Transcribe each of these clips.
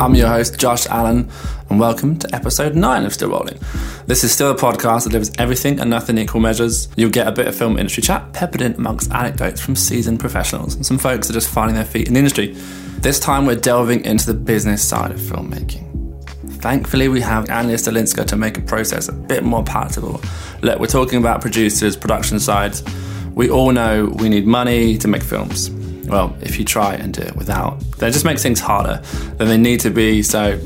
I'm your host, Josh Allen, and welcome to episode 9 of Still Rolling. This is still a podcast that delivers everything and nothing equal measures. You'll get a bit of film industry chat peppered in amongst anecdotes from seasoned professionals and some folks that are just finding their feet in the industry. This time we're delving into the business side of filmmaking. Thankfully, we have Anya Stalinska to make a process a bit more palatable. Look, we're talking about producers, production sides. We all know we need money to make films. Well, if you try and do it without, then it just makes things harder than they need to be. So,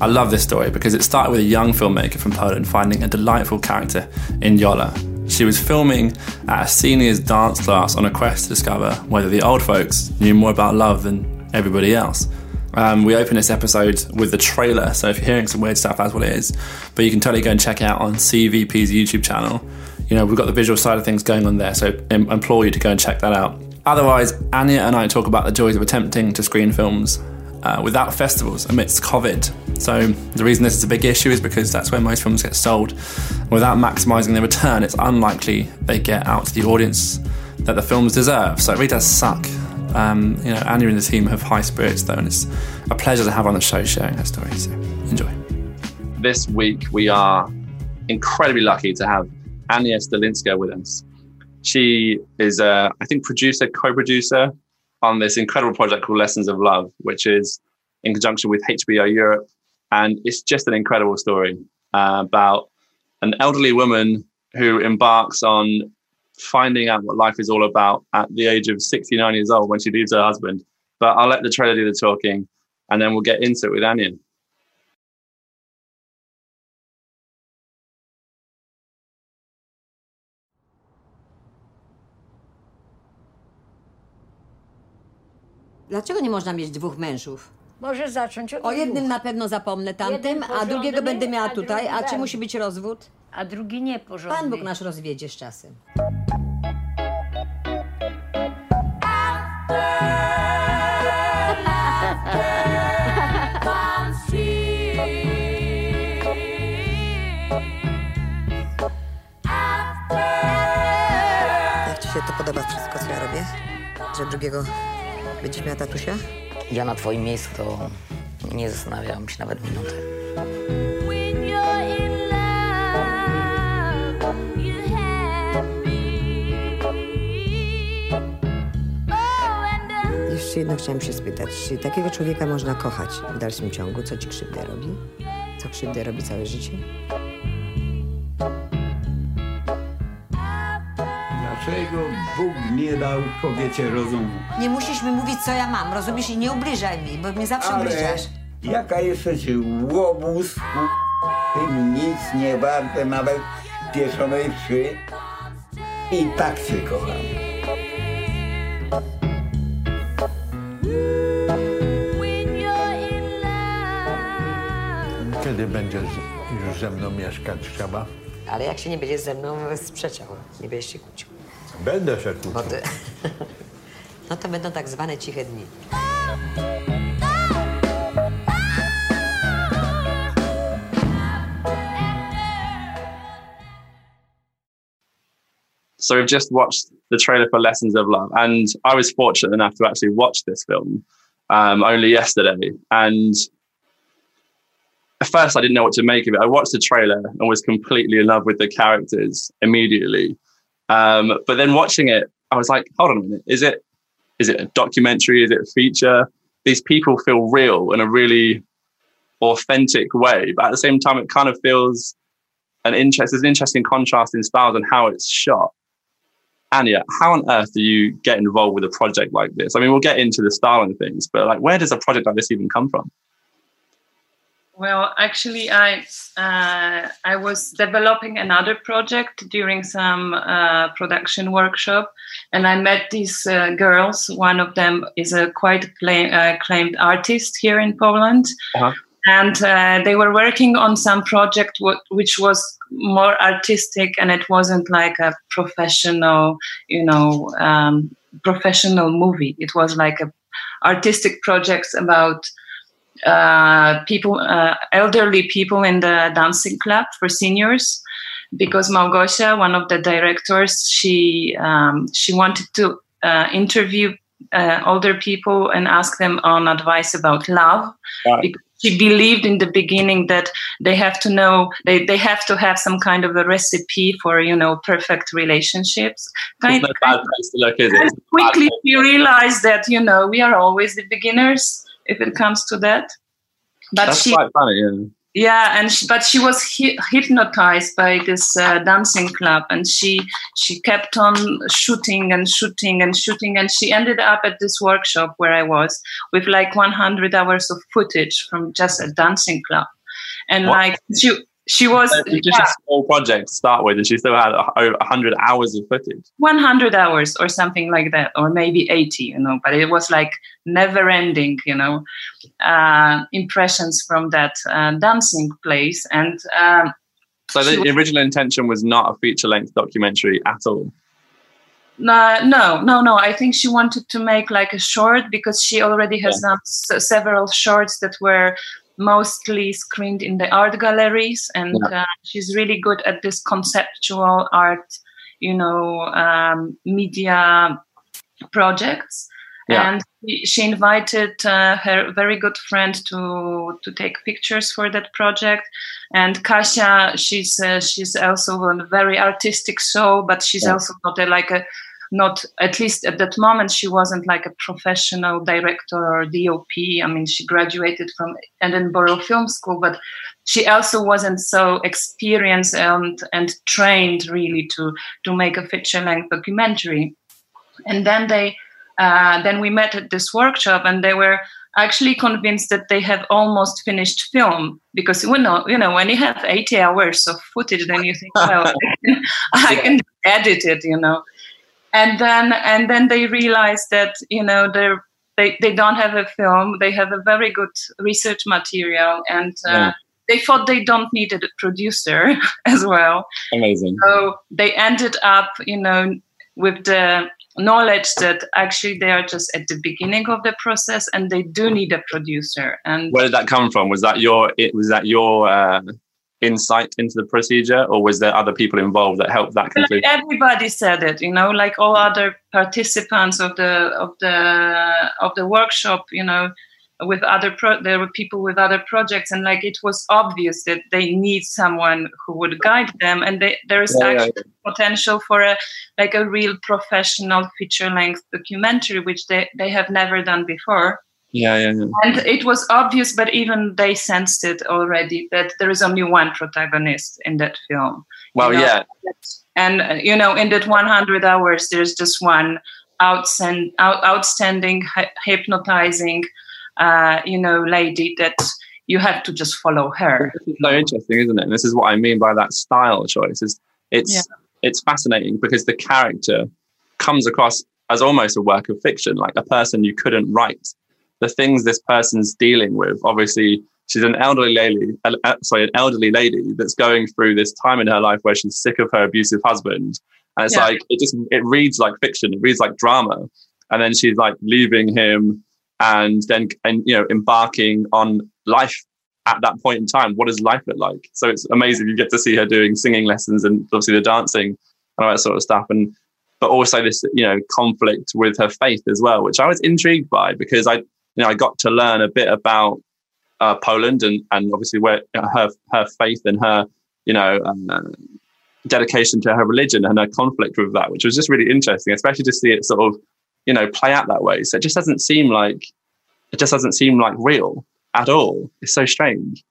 I love this story because it started with a young filmmaker from Poland finding a delightful character in Yola. She was filming at a seniors dance class on a quest to discover whether the old folks knew more about love than everybody else. Um, we open this episode with the trailer, so if you're hearing some weird stuff, that's what it is. But you can totally go and check it out on CVP's YouTube channel. You know, we've got the visual side of things going on there, so I implore you to go and check that out. Otherwise, Anya and I talk about the joys of attempting to screen films uh, without festivals amidst COVID. So, the reason this is a big issue is because that's where most films get sold. Without maximising their return, it's unlikely they get out to the audience that the films deserve. So, it really does suck. Um, you know, Anya and the team have high spirits though, and it's a pleasure to have on the show sharing her story. So, enjoy. This week, we are incredibly lucky to have Anya Stalinska with us. She is, a, I think, producer, co-producer on this incredible project called Lessons of Love, which is in conjunction with HBO Europe, and it's just an incredible story uh, about an elderly woman who embarks on finding out what life is all about at the age of 69 years old when she leaves her husband. But I'll let the trailer do the talking, and then we'll get into it with Anya. Dlaczego nie można mieć dwóch mężów? Może zacząć od O jednym dwóch. na pewno zapomnę tamtym, Jeden a porządny, drugiego będę miała a tutaj. drugi A czy musi być rozwód? A drugi nie porządny. Pan Bóg nasz rozwiedzie z czasem. Jak ci się to podoba wszystko, co ja robię? Że drugiego będziesz miała tatusia? Ja na twoim miejscu to nie zastanawiałbym się nawet me. Oh, Jeszcze jedno chciałam się spytać. Czy takiego człowieka można kochać w dalszym ciągu? Co ci krzywdę robi? Co krzywdę robi całe życie? Dlaczego Bóg nie dał kobiecie rozumu? Nie musisz mi mówić, co ja mam, rozumiesz? I nie ubliżaj mi, bo mnie zawsze Ale ubliżasz. jaka jesteś łobuz, ty nic nie warte, nawet pieszonej wszy. I tak się kocham. Kiedy będziesz już ze mną mieszkać trzeba? Ale jak się nie będziesz ze mną sprzeczał, nie będziesz się kłócił. Będę się Bo kłócił. ty... No to będą tak zwane ciche dni. So we've just watched the trailer for Lessons of Love, and I was fortunate enough to actually watch this film um, only yesterday. And at first, I didn't know what to make of it. I watched the trailer and was completely in love with the characters immediately. Um, but then watching it, I was like, hold on a minute, is it is it a documentary? Is it a feature? These people feel real in a really authentic way, but at the same time, it kind of feels an interest. There's an interesting contrast in styles and how it's shot. Anya, how on earth do you get involved with a project like this? I mean, we'll get into the style and things, but like, where does a project like this even come from? Well, actually, I uh, I was developing another project during some uh, production workshop, and I met these uh, girls. One of them is a quite claim, uh, acclaimed artist here in Poland, Uh-huh. and uh, they were working on some project w- which was more artistic, and it wasn't like a professional, you know, um, professional movie. It was like a artistic projects about uh, people, uh, elderly people in the dancing club for seniors, because Małgosia, one of the directors, she um, she wanted to uh, interview uh, older people and ask them on advice about love, because she believed in the beginning that they have to know they, they have to have some kind of a recipe for you know perfect relationships. Kind, no bad place to look, is it? and quickly we realized that you know we are always the beginners if it comes to that but That's she quite funny, yeah. yeah and she, but she was hy- hypnotized by this uh, dancing club and she she kept on shooting and shooting and shooting and she ended up at this workshop where i was with like 100 hours of footage from just a dancing club and What? like she she was So just yeah, a small project to start with, and she still had over 100 hours of footage. 100 hours or something like that or maybe 80 you know but it was like never ending you know uh, impressions from that uh, dancing place and um, So the was- original intention was not a feature length documentary at all. No, no, no, no. I think she wanted to make like a short because she already has done s- several shorts that were mostly screened in the art galleries, and uh, she's really good at this conceptual art, you know, um, media projects. Yeah. And she- she invited uh, her very good friend to to take pictures for that project. And Kasia, she's uh, she's also a very artistic soul, but she's Yeah. also not a, like a not at least at that moment she wasn't like a professional director or DOP. I mean, she graduated from Edinburgh Film School, but she also wasn't so experienced and and trained really to to make a feature length documentary. And then they uh, then we met at this workshop, and they were actually convinced that they have almost finished film because you know you know when you have 80 hours of footage then you think well i can edit it you know and then and then they realized that you know they're they, they don't have a film they have a very good research material and uh, Yeah. they thought they don't need a producer as well Amazing. so they ended up you know with the knowledge that actually they are just at the beginning of the process and they do need a producer and Where did that come from? Was that your it was that your uh, insight into the procedure, or was there other people involved that helped that conclusion? everybody said it you know like all other participants of the of the of the workshop you know with other pro- there were people with other projects and like it was obvious that they need someone who would guide them and they, there is Yeah, yeah, actually potential for a like a real professional feature length documentary which they, they have never done before Yeah, yeah, yeah. and it was obvious but even they sensed it already that there is only one protagonist in that film Well, you know, yeah. and you know in that 100 hours there's just one out, outstanding hy- hypnotizing uh, you know lady that you have to just follow her This is so interesting, isn't it? And this is what I mean by that style choice. Is it's Yeah. it's fascinating because the character comes across as almost a work of fiction, like a person you couldn't write. The things this person's dealing with, obviously, she's an elderly lady. Uh, sorry, an elderly lady that's going through this time in her life where she's sick of her abusive husband, and it's Yeah. like it just it reads like fiction. It reads like drama, and then she's like leaving him, and then and you know embarking on life at that point in time, what does life look like? So it's amazing. You get to see her doing singing lessons and obviously the dancing and all that sort of stuff. And but also this, you know, conflict with her faith as well, which I was intrigued by because I, you know, I got to learn a bit about uh, Poland and and obviously where her her faith and her, you know, um, uh, dedication to her religion and her conflict with that, which was just really interesting, especially to see it sort of, you know, play out that way. So it just doesn't seem like it just doesn't seem like real at all. It's so strange.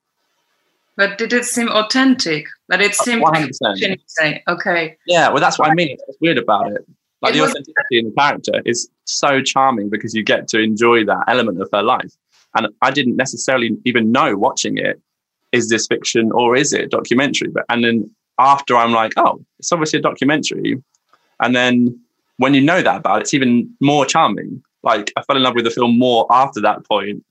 but did it seem authentic but it seemed 100%. fiction, you say okay Yeah, well, that's what I mean. It's weird about it. Like It the was- authenticity in the character is so charming because you get to enjoy that element of her life. And I didn't necessarily even know watching it is this fiction or is it documentary? But and then after I'm like, oh, it's obviously a documentary. And then when you know that about it, it's even more charming. Like I fell in love with the film more after that point,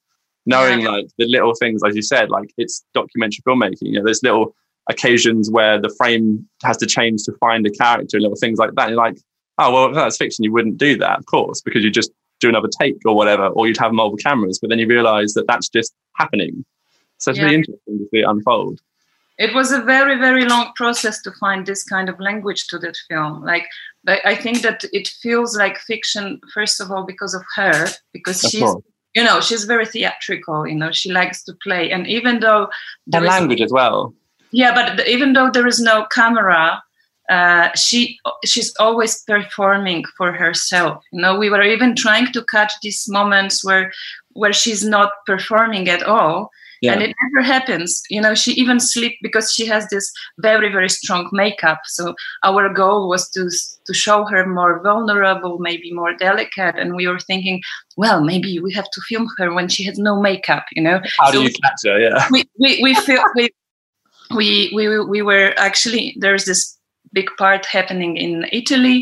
knowing Yeah. like the little things, as you said, like it's documentary filmmaking. You know, there's little occasions where the frame has to change to find a character and little things like that. You're like, oh well, if that's fiction. You wouldn't do that, of course, because you just do another take or whatever, or you'd have multiple cameras. But then you realise that that's just happening. So it's really interesting to see it unfold. it was a very very long process to find this kind of language to that film like I think that it feels like fiction first of all because of her because Of she's course. you know, she's very theatrical. You know, she likes to play, and even though The language as well. yeah, but even though there is no camera, uh, she she's always performing for herself. You know, we were even trying to catch these moments where where she's not performing at all. Yeah. And it never happens. You know, she even sleep because she has this very, very strong makeup. So our goal was to to show her more vulnerable, maybe more delicate. And we were thinking, well, maybe we have to film her when she has no makeup. You know, How do you catch her? Yeah. we we we feel we we we we were actually there's this big part happening in Italy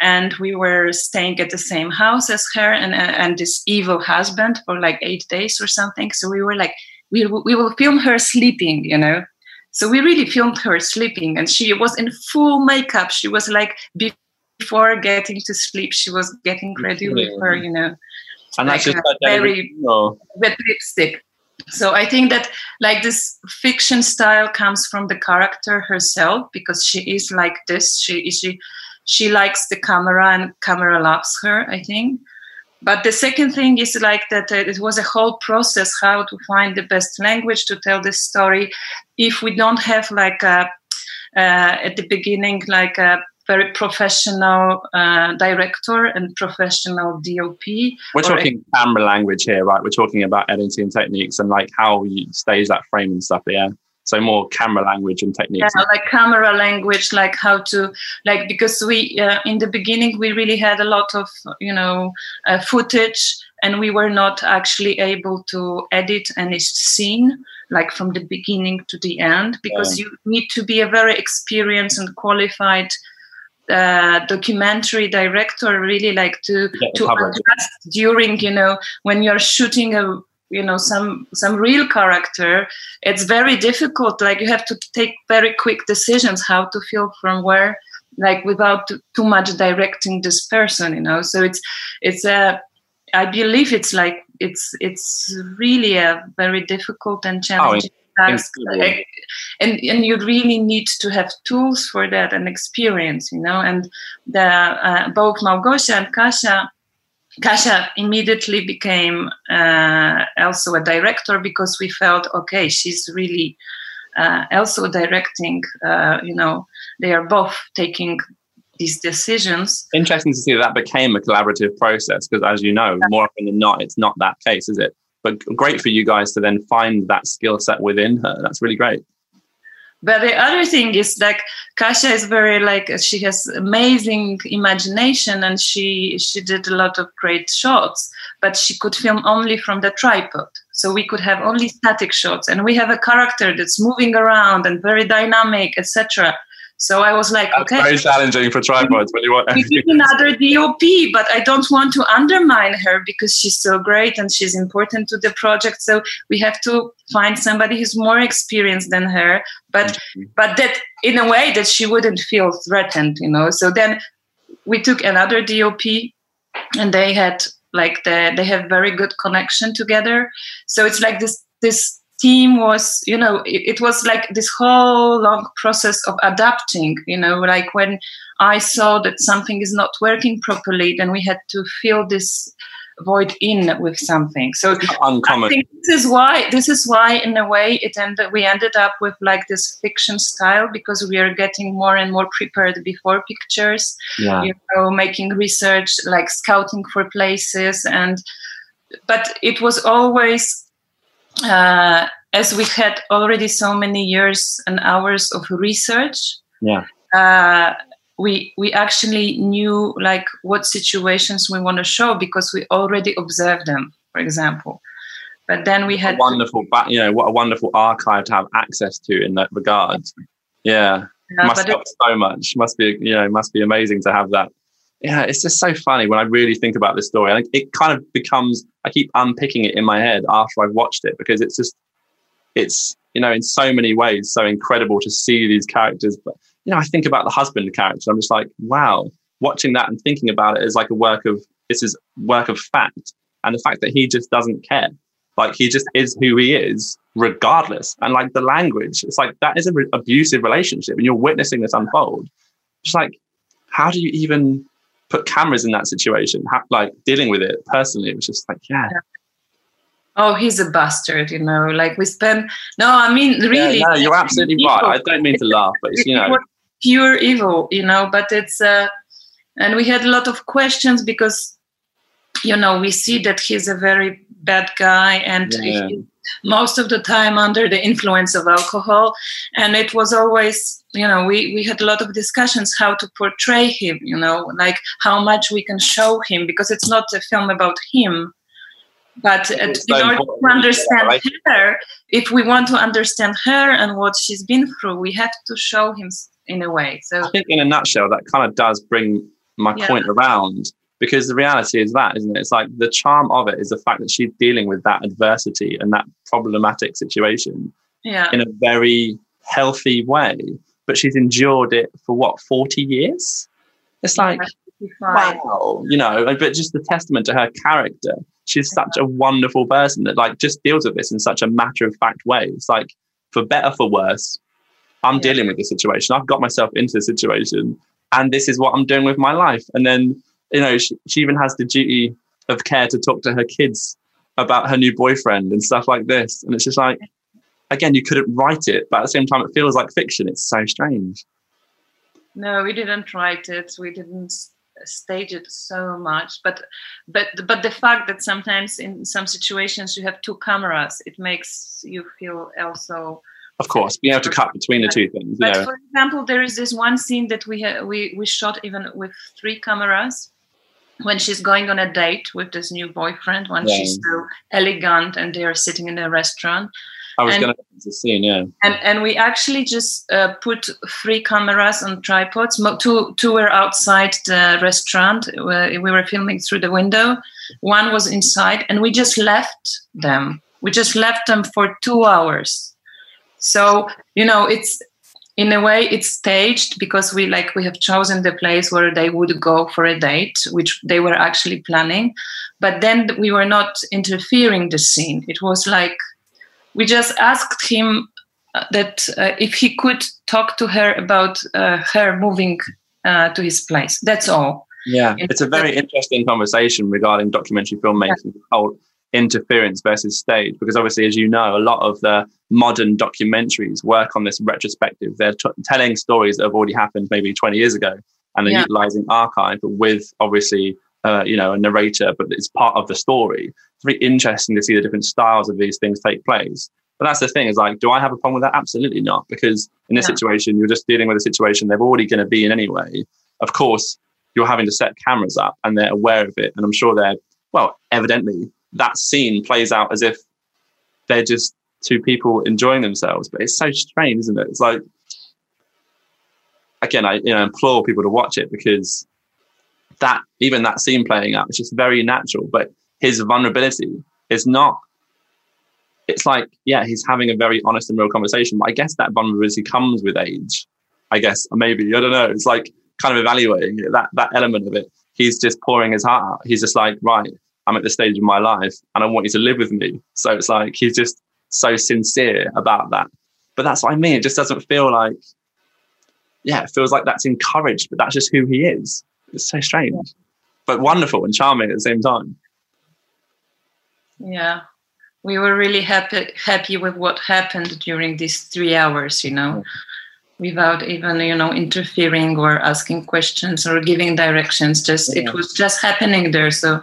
and we were staying at the same house as her and and and this evil husband for like 8 days or something. So we were like we will- we will film her sleeping you know? So we really filmed her sleeping and she was in full makeup. She was like before getting to sleep she was getting ready with her you know And that's like just a like very with lipstick. So I think that like this fiction style comes from the character herself because she is like this. She she she likes the camera and camera loves her. I think. But the second thing is like that uh, it was a whole process how to find the best language to tell this story. If we don't have like a uh, at the beginning like a very professional uh, director and professional DOP. We're or a- talking camera language here, right? We're talking about editing techniques and like how you stage that frame and stuff. Yeah. So more camera language and techniques. yeah like camera language like how to like because we uh, in the beginning we really had a lot of you know uh, footage and we were not actually able to edit any scene like from the beginning to the end because Yeah. you need to be a very experienced and qualified uh, documentary director really like to the to adjust during you know when you're shooting a you know some some real character it's very difficult. Like you have to take very quick decisions how to feel from where like without too- too much directing this person you know? So it's it's a i believe it's like it's it's really a very difficult and challenging Like, and and you really need to have tools for that and experience you know and the uh, both Małgosia and Kasia Kasia immediately became uh, also a director because we felt okay, she's really uh, also directing. Uh, you know, they are both taking these decisions. Interesting to see that, that became a collaborative process because, as you know, more often than not, it's not that case, is it? But great for you guys to then find that skill set within her. That's really great. But the other thing is like Kasia is very like she has amazing imagination and she she did a lot of great shots, but she could film only from the tripod. So we could have only static shots, and we have a character that's moving around and very dynamic, etc. So I was like, That's okay, very challenging for tripods when you want we need another DOP, but I don't want to undermine her because she's so great and she's important to the project. So we have to find somebody who's more experienced than her, but mm-hmm. but that in a way that she wouldn't feel threatened, you know. So then we took another DOP, and they had like the they have very good connection together. So it's like this this team was you know it, it was like this whole long process of adapting you know like when i saw that something is not working properly then we had to fill this void in with something so i uncommon. think this is why this is why in a way it ended we ended up with like this fiction style because we are getting more and more prepared before pictures Yeah. you know making research like scouting for places and but it was always uh, as we had already so many years and hours of research Yeah. uh, we we actually knew like what situations we want to show because we already observed them for example but then we had a wonderful, ba- you know, what a wonderful archive to have access to in that regard. Yeah, Yeah, must help so much. Must be, you know, must be amazing to have that. Yeah, it's just so funny when I really think about this story. Like, it kind of becomes. I keep unpicking it in my head after I've watched it because it's just, it's you know, in so many ways, so incredible to see these characters. But you know, I think about the husband character. I'm just like, wow, watching that and thinking about it is like a work of this is work of fact, and the fact that he just doesn't care. Like he just is who he is, regardless. And like the language, it's like that is an re- abusive relationship, and you're witnessing this unfold. Just like, how do you even put cameras in that situation? How, like dealing with it personally, it was just like, yeah, Oh, he's a bastard, you know. Like we spend. No, I mean really. Yeah, no, you're absolutely right. I don't mean to laugh, but it's, you know, pure evil, you know. But it's uh, and we had a lot of questions because, you know, we see that he's a very bad guy and Yeah. he, most of the time under the influence of alcohol, and it was always, you know, we we had a lot of discussions how to portray him, you know, like how much we can show him because it's not a film about him. But uh, in order to understand right? her, if we want to understand her and what she's been through, we have to show him in a way. So I think in a nutshell, that kind of does bring my Yeah. point around because the reality is that, isn't it? It's like the charm of it is the fact that she's dealing with that adversity and that problematic situation yeah, in a very healthy way, but she's endured it for what, 40 years? It's like, Fine. wow, you know, like, but just the testament to her character. She's such a wonderful person that like just deals with this in such a matter of fact way. It's like, for better, for worse, I'm Yeah. dealing with the situation. I've got myself into the situation, and this is what I'm doing with my life. And then, you know, she, she even has the duty of care to talk to her kids about her new boyfriend and stuff like this. And it's just like, again, you couldn't write it, but at the same time, it feels like fiction. It's so strange. No, we didn't write it. We didn't stage it so much. But but but the fact that sometimes in some situations you have two cameras, it makes you feel also. Of course, being able to cut between the two things, you But for example, there is this one scene that we ha- we we shot even with three cameras. When she's going on a date with this new boyfriend, when Yeah. she's so elegant and they are sitting in a restaurant, I was going to the scene, yeah. and and we actually just uh, put three cameras on tripods. Mo- Two two were outside the restaurant. We were filming through the window. One was inside, and we just left them. We just left them for two hours. So you know, it's in a way it's staged because we like we have chosen the place where they would go for a date, which they were actually planning. But then we were not interfering the scene. It was like we just asked him uh, that uh, if he could talk to her about uh, her moving uh, to his place. That's all. Yeah, it's a very interesting conversation regarding documentary filmmaking, the whole interference versus stage. Because obviously, as you know, a lot of the modern documentaries work on this retrospective. They're t- telling stories that have already happened maybe 20 years ago, and they're Yeah. utilizing archive, but with obviously, uh, you know, a narrator, but it's part of the story. It's very interesting to see the different styles of these things take place. But that's the thing is like, do I have a problem with that? Absolutely not. Because in this Yeah. situation, you're just dealing with a situation they're already going to be in anyway. Of course, you're having to set cameras up and they're aware of it. And I'm sure they're, well, evidently that scene plays out as if they're just two people enjoying themselves. But it's so strange, isn't it? It's like, again, I you know, implore people to watch it because that, even that scene playing out, it's just very natural. But his vulnerability is not, it's like, yeah, he's having a very honest and real conversation. But I guess that vulnerability comes with age. I guess, maybe, I don't know. It's like kind of evaluating it, that, that element of it. He's just pouring his heart out. He's just like, right, I'm at the stage of my life and I want you to live with me. So it's like, he's just so sincere about that. But that's what I mean. It just doesn't feel like, yeah, it feels like that's encouraged, but that's just who he is. It's so strange, but wonderful and charming at the same time. Yeah, we were really happy happy with what happened during these three hours. You know, without even you know interfering or asking questions or giving directions. Just Yeah. it was just happening there. So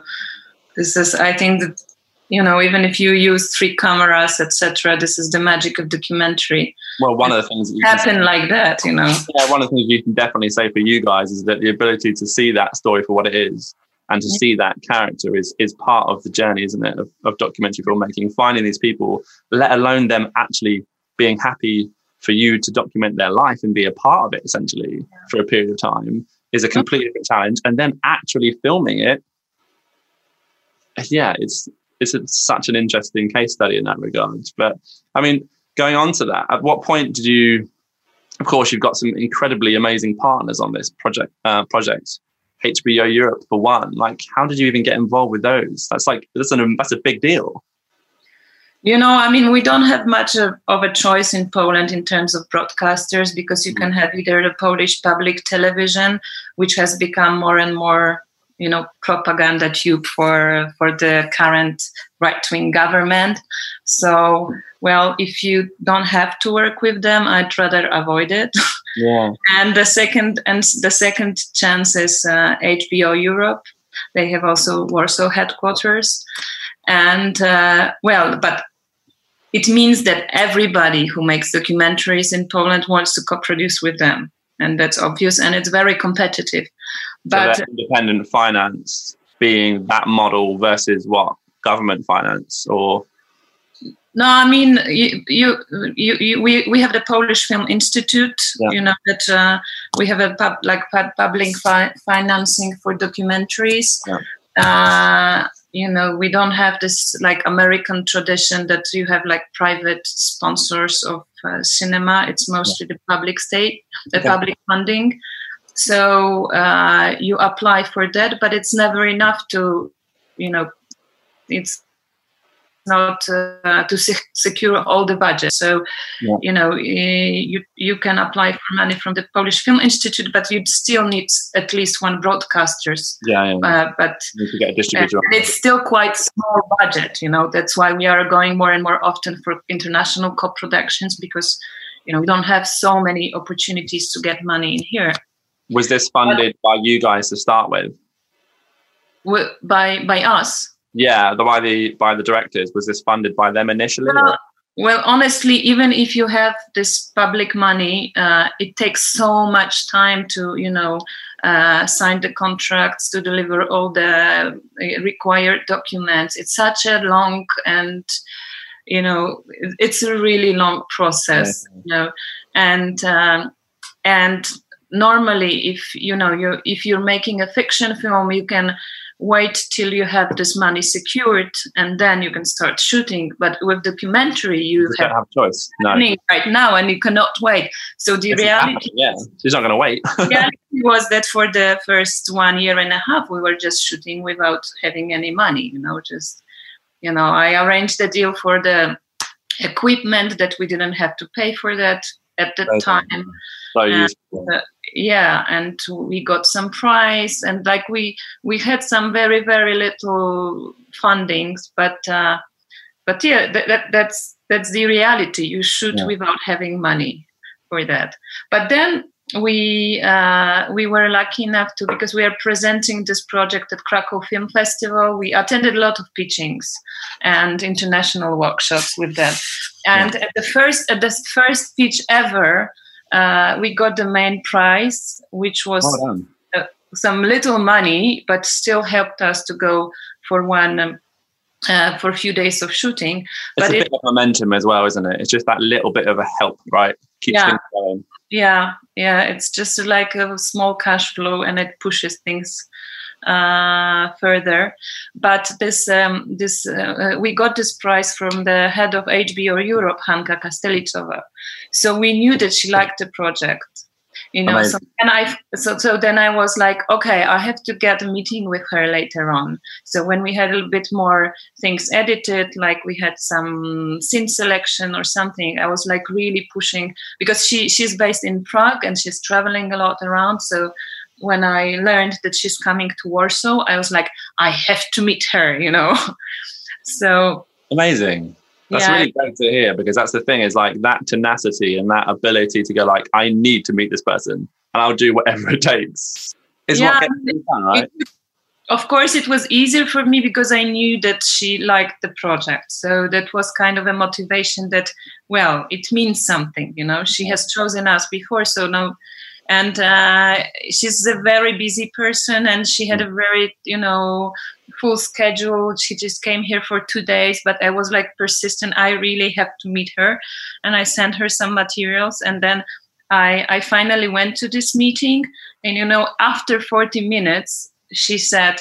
this is, I think that you know, even if you use three cameras, etc., this is the magic of documentary. Well, one of the things that you can Happen like that, you know. yeah, one of the things you can definitely say for you guys is that the ability to see that story for what it is and to see that character is is part of the journey, isn't it, of, of documentary filmmaking? Finding these people, let alone them actually being happy for you to document their life and be a part of it essentially for a period of time is a completely different challenge. And then actually filming it, yeah, it's it's a, such an interesting case study in that regard. But I mean, going on to that, at what point did you? Of course, you've got some incredibly amazing partners on this project. Uh, project, HBO Europe for one. Like, how did you even get involved with those? That's like that's an that's a big deal. You know, I mean, we don't have much of, of a choice in Poland in terms of broadcasters because you can have either the Polish public television, which has become more and more you know propaganda tube for for the current right wing government. So well, if you don't have to work with them, I'd rather avoid it. Yeah. and the second and the second chance is uh, HBO Europe. They have also Warsaw headquarters, and uh, well, but it means that everybody who makes documentaries in Poland wants to co-produce with them, and that's obvious, and it's very competitive. But so that independent finance being that model versus what government finance or No, I mean you, you, you, you we, we have the Polish Film Institute. Yeah. You know that uh, we have a pub, like pub, public fi- financing for documentaries. Yeah. Uh, you know, we don't have this like American tradition that you have like private sponsors of uh, cinema. It's mostly the public state, the public funding. So uh, you apply for that, but it's never enough to, you know, it's not uh, to se- secure all the budget. So, Yeah. you know, eh, you you can apply for money from the Polish Film Institute, but you'd still need at least one broadcasters. yeah, yeah. Uh, but you need to get a uh, it's still quite small budget. You know, that's why we are going more and more often for international co-productions because, you know, we don't have so many opportunities to get money in here. Was this funded by you guys to start with? Wi- By by us, Yeah, the, by the by the directors. Was this funded by them initially? Well, well, honestly, even if you have this public money, uh, it takes so much time to, you know, uh, sign the contracts, to deliver all the uh, required documents. It's such a long and, you know, it's a really long process, you know, and um, and normally, if you know you if you're making a fiction film, you can wait till you have this money secured and then you can start shooting but with documentary you You have have a choice. No. right now and you cannot wait so the It's reality, Yeah, she's not going to wait. reality was that for the first one year and a half we were just shooting without having any money you know just you know i arranged the deal for the equipment that we didn't have to pay for that at the Right. time. So Uh, yeah and we got some prize and like we we had some very very little fundings but uh but yeah that, that that's that's the reality. You shoot Yeah. without having money for that. But then we uh, we were lucky enough to because we are presenting this project at Krakow Film Festival. We attended a lot of pitchings and international workshops with them. And at the first at the first pitch ever, uh, we got the main prize, which was Well done. some little money, but still helped us to go for one um, uh, for a few days of shooting. It's but a it, bit of momentum as well, isn't it? It's just that little bit of a help, right? Keeps Yeah. things going. Yeah, yeah, it's just like a small cash flow, and it pushes things uh, further. But this um, this uh, we got this prize from the head of HBO Europe, Hanka Kastelicová. So we knew that she liked the project. You know, so, and I so so then I was like, okay, I have to get a meeting with her later on. So when we had a little bit more things edited, like we had some scene selection or something, I was like really pushing because she she's based in Prague and she's traveling a lot around. So when I learned that she's coming to Warsaw, I was like, I have to meet her, you know. so Amazing. That's yeah, really great to hear because that's the thing is like that tenacity and that ability to go like, I need to meet this person and I'll do whatever it takes. Is Yeah, what gets things done, right? of course it was easier for me because i knew that she liked the project so that was kind of a motivation that well it means something you know she has chosen us before so now and uh, she's a very busy person and she had a very you know full schedule she just came here for two days but i was like persistent i really have to meet her and i sent her some materials and then i i finally went to this meeting and you know after 40 minutes she said,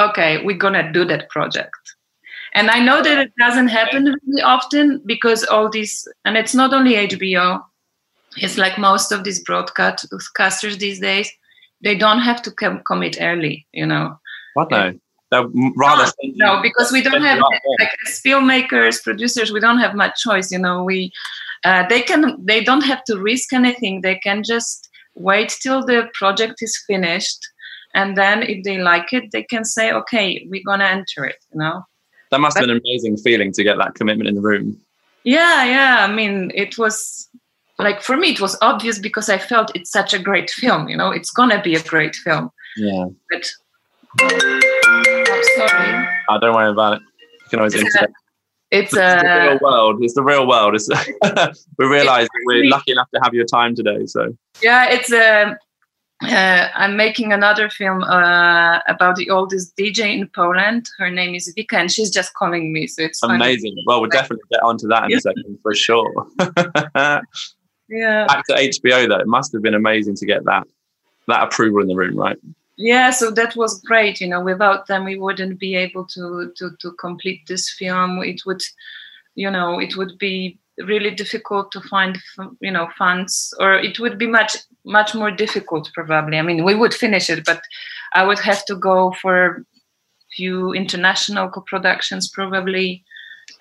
okay, we're to do that project. And I know that it doesn't happen really often because all these, and it's not only HBO, it's like most of these broadcasters these days, they don't have to com- commit early, you know. What no? They're rather No, no, because we don't have like as filmmakers, producers, we don't have much choice. You know, we uh, they can they don't have to risk anything. They can just wait till the project is finished, and then if they like it they can say okay we're gonna enter it you know That must have been an amazing feeling to get that commitment in the room. yeah yeah i mean it was like for me it was obvious because i felt it's such a great film you know it's gonna be a great film Yeah. but i'm sorry Oh, don't worry about it. You can always It's a- it's It's the real world. It's the real world. It's, we realise that we're lucky enough to have your time today. So yeah it's a uh, i'm making another film uh, about the oldest dj in poland her name is vika and she's just calling me so it's funny. amazing. Well, we'll definitely get onto that in a second for sure. Back to HBO though, it must have been amazing to get that that approval in the room, right? yeah so that was great. You know without them we wouldn't be able to to to complete this film. It would you know it would be really difficult to find you know funds or it would be much much more difficult probably. I mean we would finish it but i would have to go for a few international co-productions probably.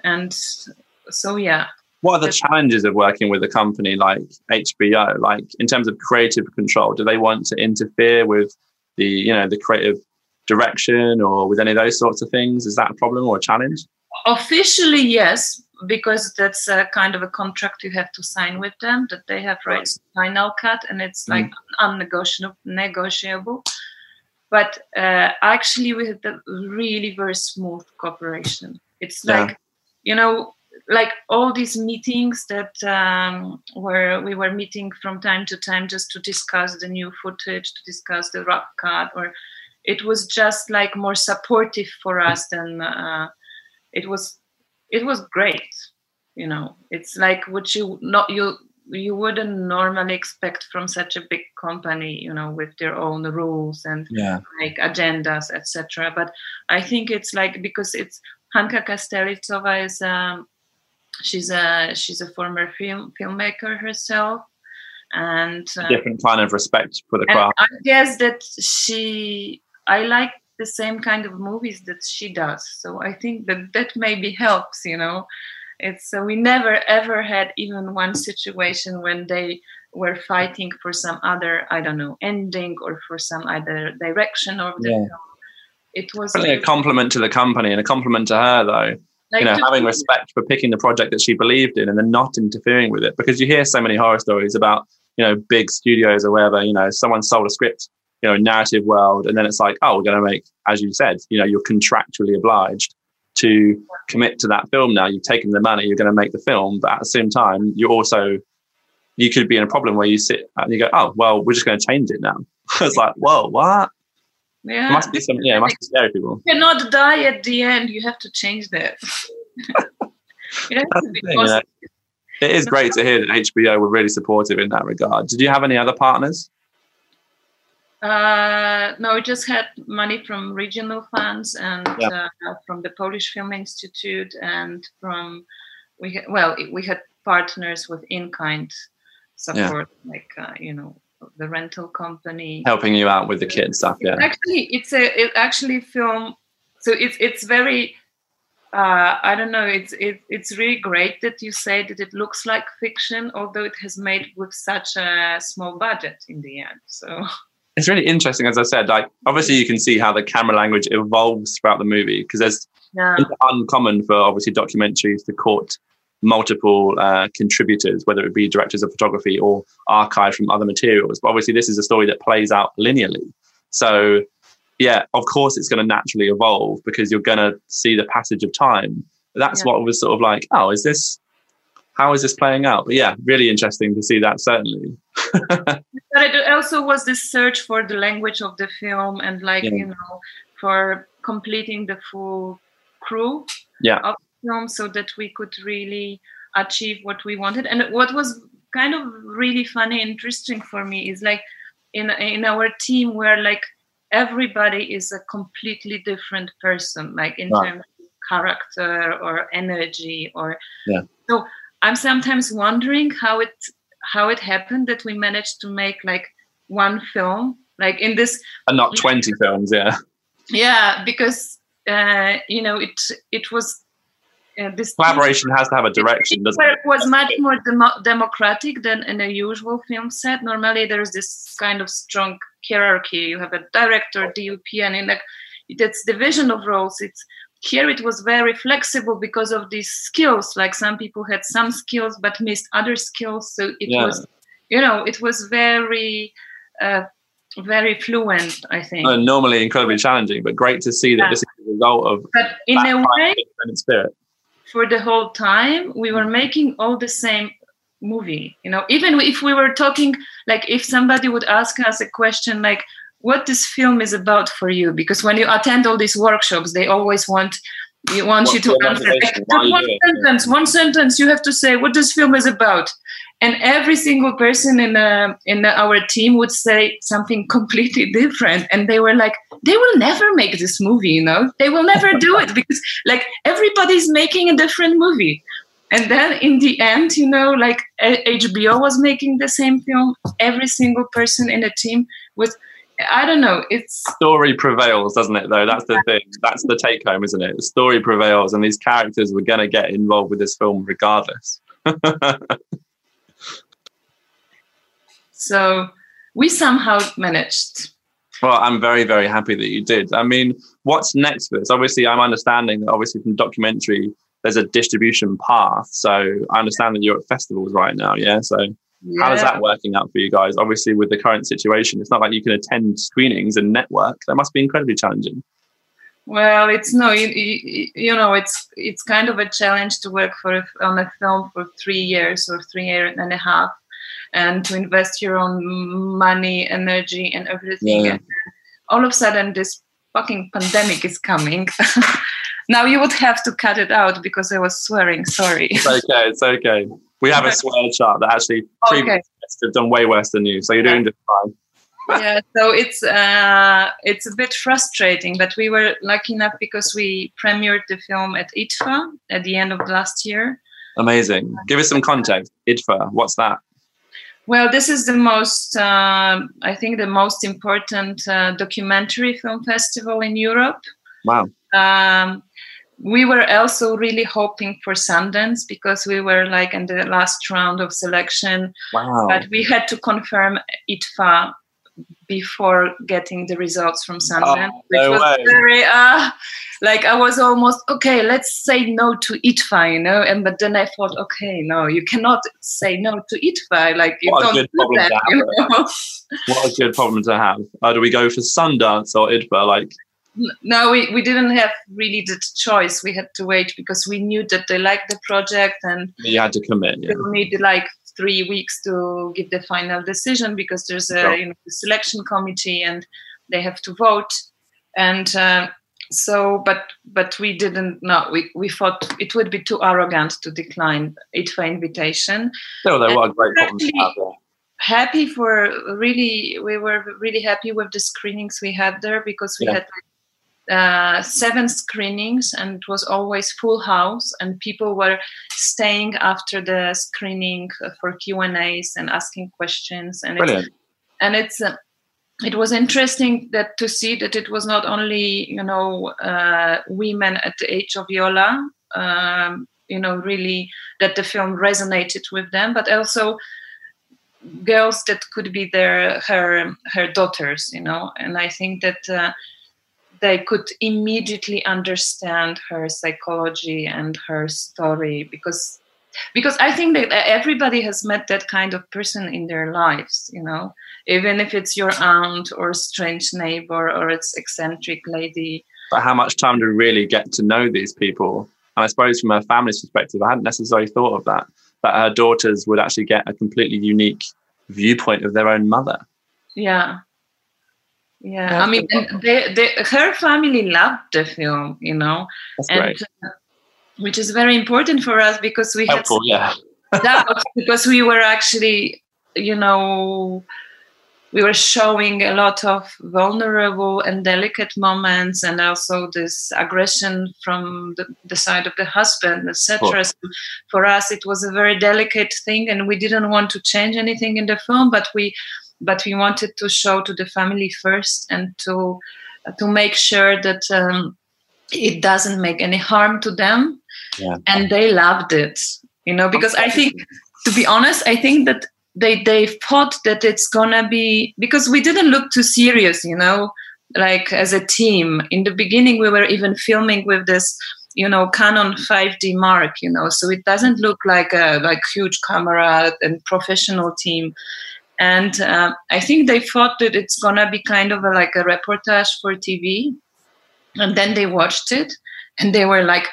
And so yeah What are the challenges of working with a company like HBO? Like in terms of creative control, do they want to interfere with the you know the creative direction or with any of those sorts of things? Is that a problem or a challenge? Officially, yes, because that's a kind of a contract you have to sign with them that they have rights to final cut, and it's like unnegotiable. Negotiable. But uh, actually, we had a really very smooth cooperation. It's Yeah. like, you know, like all these meetings that um, where we were meeting from time to time just to discuss the new footage, to discuss the rough cut, or it was just like more supportive for us than uh, it was. It was great, you know. It's like what you not you you wouldn't normally expect from such a big company, you know, with their own rules and Yeah. like agendas, etc. But I think it's like because it's Hanka Kastelicová is um, she's a she's a former film filmmaker herself, and uh, Different kind of respect for the craft. I guess that she I like the same kind of movies that she does. So I think that that maybe helps, you know. It's so we never ever had even one situation when they were fighting for some other I don't know ending or for some other direction of the Yeah. film. It was Definitely a compliment to the company and a compliment to her though. Like you know, having respect for picking the project that she believed in and then not interfering with it. Because you hear so many horror stories about, you know, big studios or wherever, you know, someone sold a script, you know, narrative world, and then it's like, oh, we're going to make, as you said, you know, you're contractually obliged to commit to that film now. You've taken the money, you're going to make the film, but at the same time, you also, you could be in a problem where you sit and you go, oh, well, we're just going to change it now. it's like, whoa, what? Yeah. It must be some, yeah, it must be scary people. You cannot die at the end. You have to change that. it to thing, you know. It is great to hear that HBO were really supportive in that regard. Did you have any other partners? Uh, no, we just had money from regional funds and Yeah. uh, from the Polish Film Institute and from we had, well we had partners with in-kind support like uh, you know the rental company. Helping you out with the kid stuff, yeah. Actually, it's a it actually film. So it's it's very. Uh, I don't know. It's it, it's really great that you say that it looks like fiction, although it has made with such a small budget in the end. So It's really interesting, as I said. Like, obviously, you can see how the camera language evolves throughout the movie because there's yeah, it's uncommon for obviously documentaries to court multiple uh, contributors, whether it be directors of photography or archive from other materials. But obviously, this is a story that plays out linearly. So, yeah, of course, it's going to naturally evolve because you're going to see the passage of time. That's Yeah. what was sort of like, oh, is this, how is this playing out? But yeah, really interesting to see that, certainly. but it also was this search for the language of the film and like Yeah. you know for completing the full crew Yeah. of so that we could really achieve what we wanted and what was kind of really funny interesting for me is like in in our team where like everybody is a completely different person like in Right. terms of character or energy or Yeah. so i'm sometimes wondering how it how it happened that we managed to make like one film like in this And not 20 films, yeah. yeah because uh you know it it was uh, this Collaboration has to have a direction, doesn't it? it was much more demo- democratic than in a usual film set normally there's this kind of strong hierarchy. You have a director, DOP, and in like that's division of roles. It's here it was very flexible because of these skills. Like some people had some skills but missed other skills, so it Yeah. was, you know, it was very, uh, very fluent. I think. Uh, normally incredibly challenging, but great to see that Yeah. this is the result of but in a way, spirit. For the whole time we were making all the same movie you know? Even if we were talking like if somebody would ask us a question like what this film is about for you? Because when you attend all these workshops they always want you want you to answer motivation? like, Why you one sentence one sentence you have to say what this film is about? And every single person in uh, in our team would say something completely different. And they were like they will never make this movie you know? They will never do it because like everybody's making a different movie. And then in the end you know like hbo was making the same film. Every single person in the team was i don't know it's Story prevails, doesn't it? Though that's the thing. That's the take home, isn't it? The story prevails, and these characters were going to get involved with this film regardless. so we somehow managed Well, I'm very, very happy that you did. I mean, what's next for this? Obviously, I'm understanding that obviously from documentary, there's a distribution path. So I understand that you're at festivals right now. Yeah. So how is that working out for you guys? Obviously, with the current situation, it's not like you can attend screenings and network. That must be incredibly challenging. Well, it's no, you, you, you know, it's it's kind of a challenge to work for a- on a film for three years or three year and a half, and to invest your own money, energy, and everything. Yeah. And all of a sudden, this fucking pandemic is coming. now you would have to cut it out because I was swearing. Sorry. It's okay. It's okay. We have a swear chart that actually Okay. have done way worse than you. So you're doing just fine. yeah so it's uh it's a bit frustrating but we were lucky enough because we premiered the film at IDFA at the end of last year Amazing. Give us some context. IDFA, what's that? well this is the most um i think the most important uh, documentary film festival in europe Wow. um, we were also really hoping for Sundance because we were like in the last round of selection, Wow. but we had to confirm IDFA before getting the results from Sundance, Oh, which no was way. very uh, like I was almost okay. Let's say no to IDFA, you know. And but then I thought, okay, no, you cannot say no to IDFA. Like you What don't do problem that, to you have. know. What a good problem to have. Do we go for Sundance or IDFA? Like, no we, we didn't have really the choice we had to wait because we knew that they liked the project and you had to commit. Yeah. we need like three weeks to give the final decision because there's a you know the selection committee and they have to vote and uh, so but but we didn't know we, we thought it would be too arrogant to decline IDFA invitation Still, though, And what a great problem to have. happy for really we were really happy with the screenings we had there because we Yeah. had uh, seven screenings and it was always full house and people were staying after the screening for q and a's and asking questions and it's, and it's uh, it was interesting that to see that it was not only you know uh, women at the age of Yola, um, you know, really that the film resonated with them, but also girls that could be their her her daughters, you know, and I think that. Uh, they could immediately understand her psychology and her story because because i think that everybody has met that kind of person in their lives you know even if it's your aunt or strange neighbor or it's eccentric lady But how much time to really get to know these people? And I suppose from a family's perspective, I hadn't necessarily thought of that, that her daughters would actually get a completely unique viewpoint of their own mother. yeah yeah Yeah, i mean and they, they, her family loved the film you know That's and great. uh, which is very important for us because we had yeah. doubts because we were actually, you know, we were showing a lot of vulnerable and delicate moments and also this aggression from the, the side of the husband, etc. So for us, it was a very delicate thing, and we didn't want to change anything in the film, but we but we wanted to show to the family first and to to make sure that um, it doesn't make any harm to them Yeah. and they loved it you know because i think to be honest i think that they they thought that it's gonna be because we didn't look too serious, you know, like as a team. In the beginning, we were even filming with this, you know, Canon 5D Mark, you know, so it doesn't look like a like huge camera and professional team. And uh, I think they thought that it's gonna be kind of a, like a reportage for TV, and then they watched it and they were like,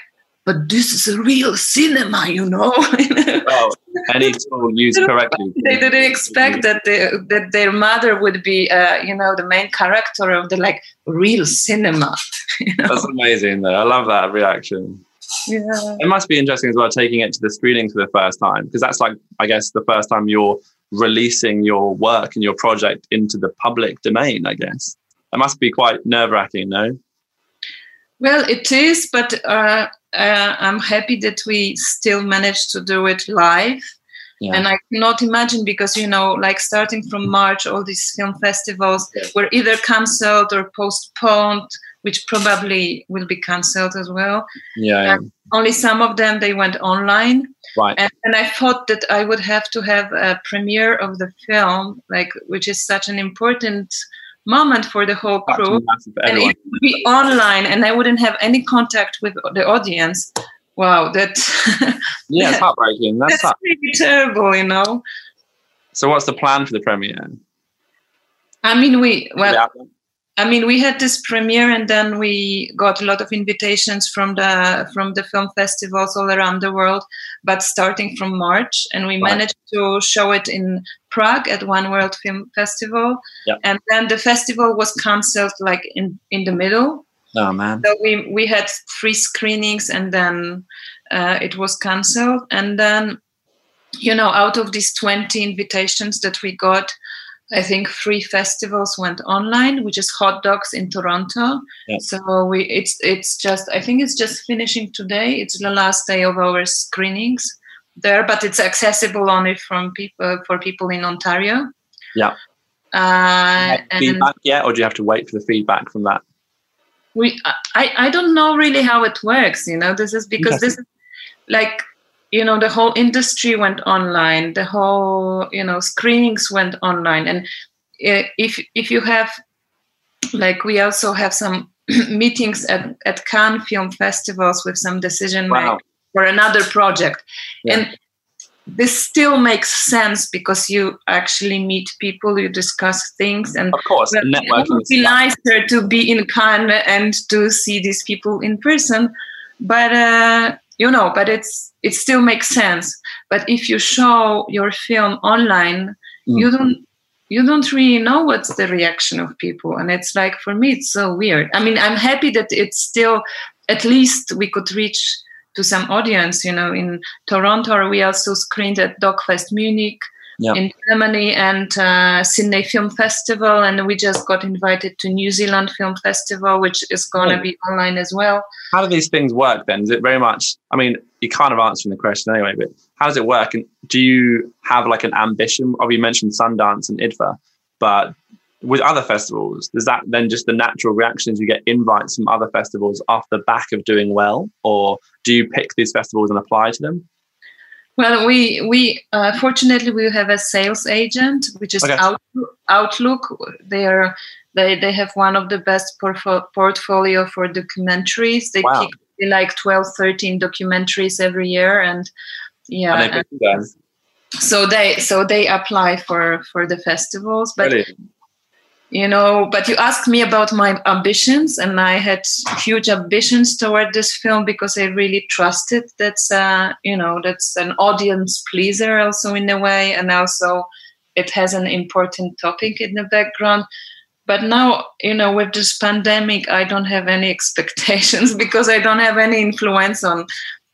"But this is a real cinema, you know." Oh, any tool used correctly. they didn't expect that they, that their mother would be, uh, you know, the main character of the like real cinema. you know? That's amazing, though. I love that reaction. Yeah. It must be interesting as well taking it to the screening for the first time because that's like, I guess, the first time you're releasing your work and your project into the public domain. I guess it must be quite nerve wracking, no? Well, it is, but uh, uh, I'm happy that we still managed to do it live. Yeah. And I cannot imagine because, you know, like starting from March, all these film festivals were either cancelled or postponed, which probably will be cancelled as well. yeah. And only some of them they went online. right. And, and I thought that I would have to have a premiere of the film, like which is such an important moment for the whole crew. And it would be online, and I wouldn't have any contact with the audience. Wow, that Yeah, it's heartbreaking. That's that's really terrible, you know. so. What's the plan for the premiere? I mean, we well. I mean, we had this premiere, and then we got a lot of invitations from the from the film festivals all around the world. But starting from March, and we Right. managed to show it in Prague at One World Film Festival, Yeah. and then the festival was cancelled like in in the middle. Oh man. So we we had three screenings, and then uh, it was cancelled. And then, you know, out of these twenty invitations that we got, I think three festivals went online, which is Hot Docs in Toronto. Yeah. So we it's it's just I think it's just finishing today. It's the last day of our screenings there, but it's accessible only from people for people in Ontario. Yeah. Uh, and feedback yet, or do you have to wait for the feedback from that? we I, I don't know really how it works you know this is because this is like you know the whole industry went online the whole you know screenings went online and uh, if if you have like we also have some meetings at, at Cannes film festivals with some decision Wow. makers for another project Yeah. and this still makes sense because you actually meet people you discuss things and Of course, well, the it would be nicer to be in Cannes and to see these people in person, but uh, you know, but it's it still makes sense. But if you show your film online, Mm. you don't you don't really know what's the reaction of people, and it's like for me, it's so weird. I mean, I'm happy that it's still at least we could reach to some audience. You know, in Toronto, we also screened at DOK.fest Munich Yeah. in Germany and uh, Sydney Film Festival, and we just got invited to New Zealand Film Festival, which is going to Oh. be online as well. How do these things work then? Is it very much? I mean, you kind of answering the question anyway, but how does it work? And do you have like an ambition? Oh, you mentioned Sundance and IDFA, but with other festivals, is that then just the natural reactions you get invites from other festivals off the back of doing well, or do you pick these festivals and apply to them? Well, we we uh, fortunately we have a sales agent, which is Okay. Outlook. Outlook. They are they they have one of the best portfo- portfolio for documentaries. They Wow. pick like 12, 13 documentaries every year, and yeah, And they pick you guys. so they so they apply for for the festivals. But Brilliant. You know but you asked me about my ambitions and i had huge ambitions toward this film because i really trusted that's uh you know that's an audience pleaser also in a way and also it has an important topic in the background. But now you know with this pandemic i don't have any expectations because i don't have any influence on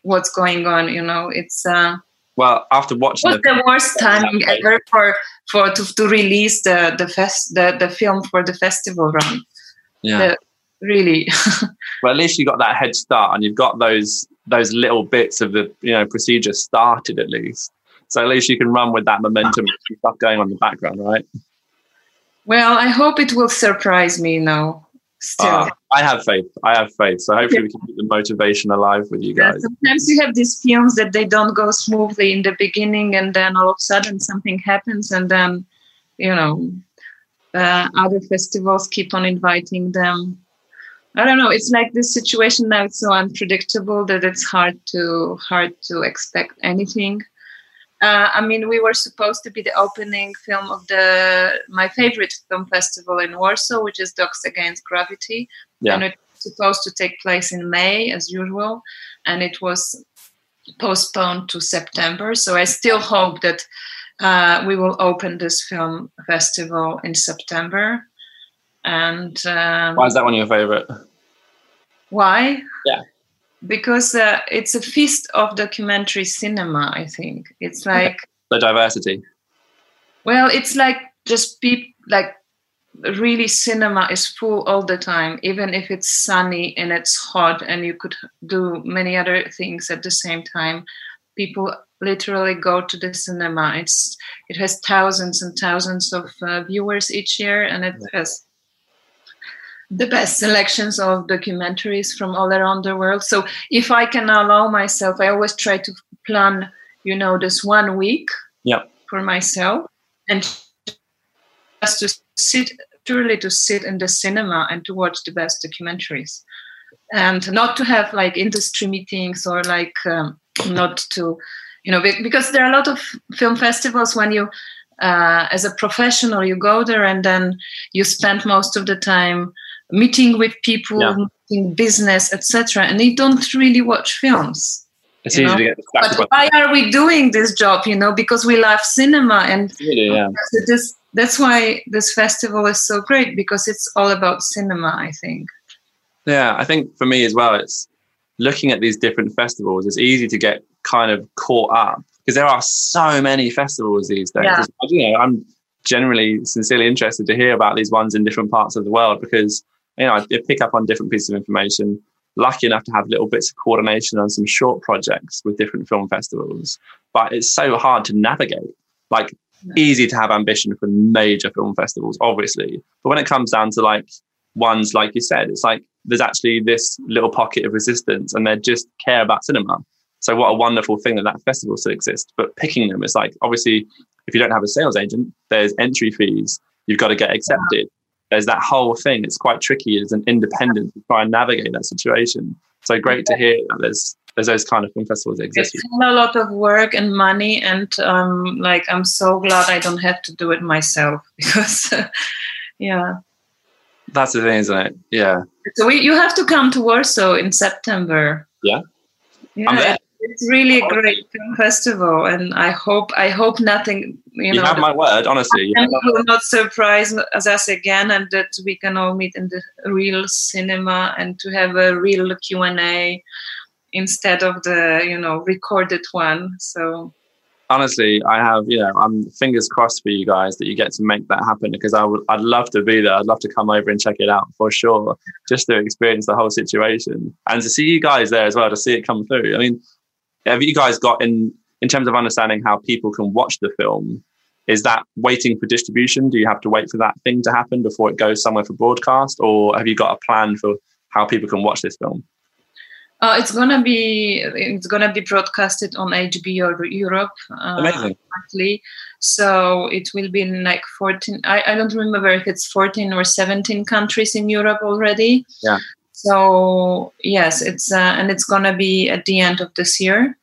what's going on you know. It's uh Well, after watching was the worst timing ever for for to, to release the the fest the, the film for the festival run. yeah. The, really, well, at least you got that head start, and you've got those those little bits of the you know procedure started at least. So at least you can run with that momentum stuff going on in the background, right? well, I hope it will surprise me now. Still. Ah, I have faith. I have faith. So hopefully we can keep the motivation alive with you Yeah, guys. sometimes you have these films that they don't go smoothly in the beginning, and then all of a sudden something happens, and then you know uh, other festivals keep on inviting them. I don't know. It's like this situation now. It's so unpredictable that it's hard to hard to expect anything. Uh, I mean, we were supposed to be the opening film of the my favorite film festival in Warsaw, which is Docs Against Gravity, Yeah. and it's supposed to take place in May as usual, and it was postponed to September. So I still hope that uh, we will open this film festival in September. And um, Why is that one of your favorite? why? Yeah. Because uh, it's a feast of documentary cinema. I think it's like. The diversity. Well, it's like just people like really cinema is full all the time, even if it's sunny and it's hot and you could do many other things at the same time. People literally go to the cinema. It's it has thousands and thousands of uh, viewers each year, and it has the best selections of documentaries from all around the world. So if I can allow myself, I always try to plan, you know, this one week Yeah. for myself and just to sit truly to sit in the cinema and to watch the best documentaries and not to have like industry meetings or like um, not to you know because there are a lot of film festivals when you uh, as a professional you go there and then you spend most of the time meeting with people Yeah. meeting business etc and they don't really watch films It's easy know? to get distracted but why are we doing this job you know because we love cinema and Really, yeah. this that's why this festival is so great because it's all about cinema i think Yeah, I think for me as well, it's looking at these different festivals. It's easy to get kind of caught up because there are so many festivals these days. Yeah. You know, I'm generally sincerely interested to hear about these ones in different parts of the world because you know I pick up on different pieces of information. Lucky enough to have little bits of coordination on some short projects with different film festivals, but it's so hard to navigate. Like easy to have ambition for major film festivals, obviously, but when it comes down to like ones like you said, it's like there's actually this little pocket of resistance, and they just care about cinema. So what a wonderful thing that that festival still exists. But picking them, it's like obviously if you don't have a sales agent, there's entry fees. You've got to get accepted. There's that whole thing. It's quite tricky as an independent to try and navigate that situation. So great to hear that there's there's those kind of film festivals that exist. it's a lot of work and money and um like i'm so glad i don't have to do it myself because yeah That's the thing, isn't it? Yeah. so we, you have to come to warsaw in september Yeah. yeah I'm there. it- it's really a great film festival and i hope i hope nothing you, You, know have my word, honestly. You and will not surprise us again and that we can all meet in the real cinema and to have a real q&a instead of the you know recorded one so honestly, I have, you know, I'm fingers crossed for you guys that you get to make that happen because I would, I'd love to be there. I'd love to come over and check it out for sure, just to experience the whole situation and to see you guys there as well, to see it come through. I mean, have you guys got in, in terms of understanding how people can watch the film? Is that waiting for distribution? Do you have to wait for that thing to happen before it goes somewhere for broadcast, or have you got a plan for how people can watch this film? Uh, it's gonna be it's gonna be broadcasted on HBO Europe. Uh, Amazing. monthly. So it will be in like 14. I, I don't remember if it's 14 or 17 countries in Europe already. Yeah. So yes, it's uh, and it's gonna be at the end of this year.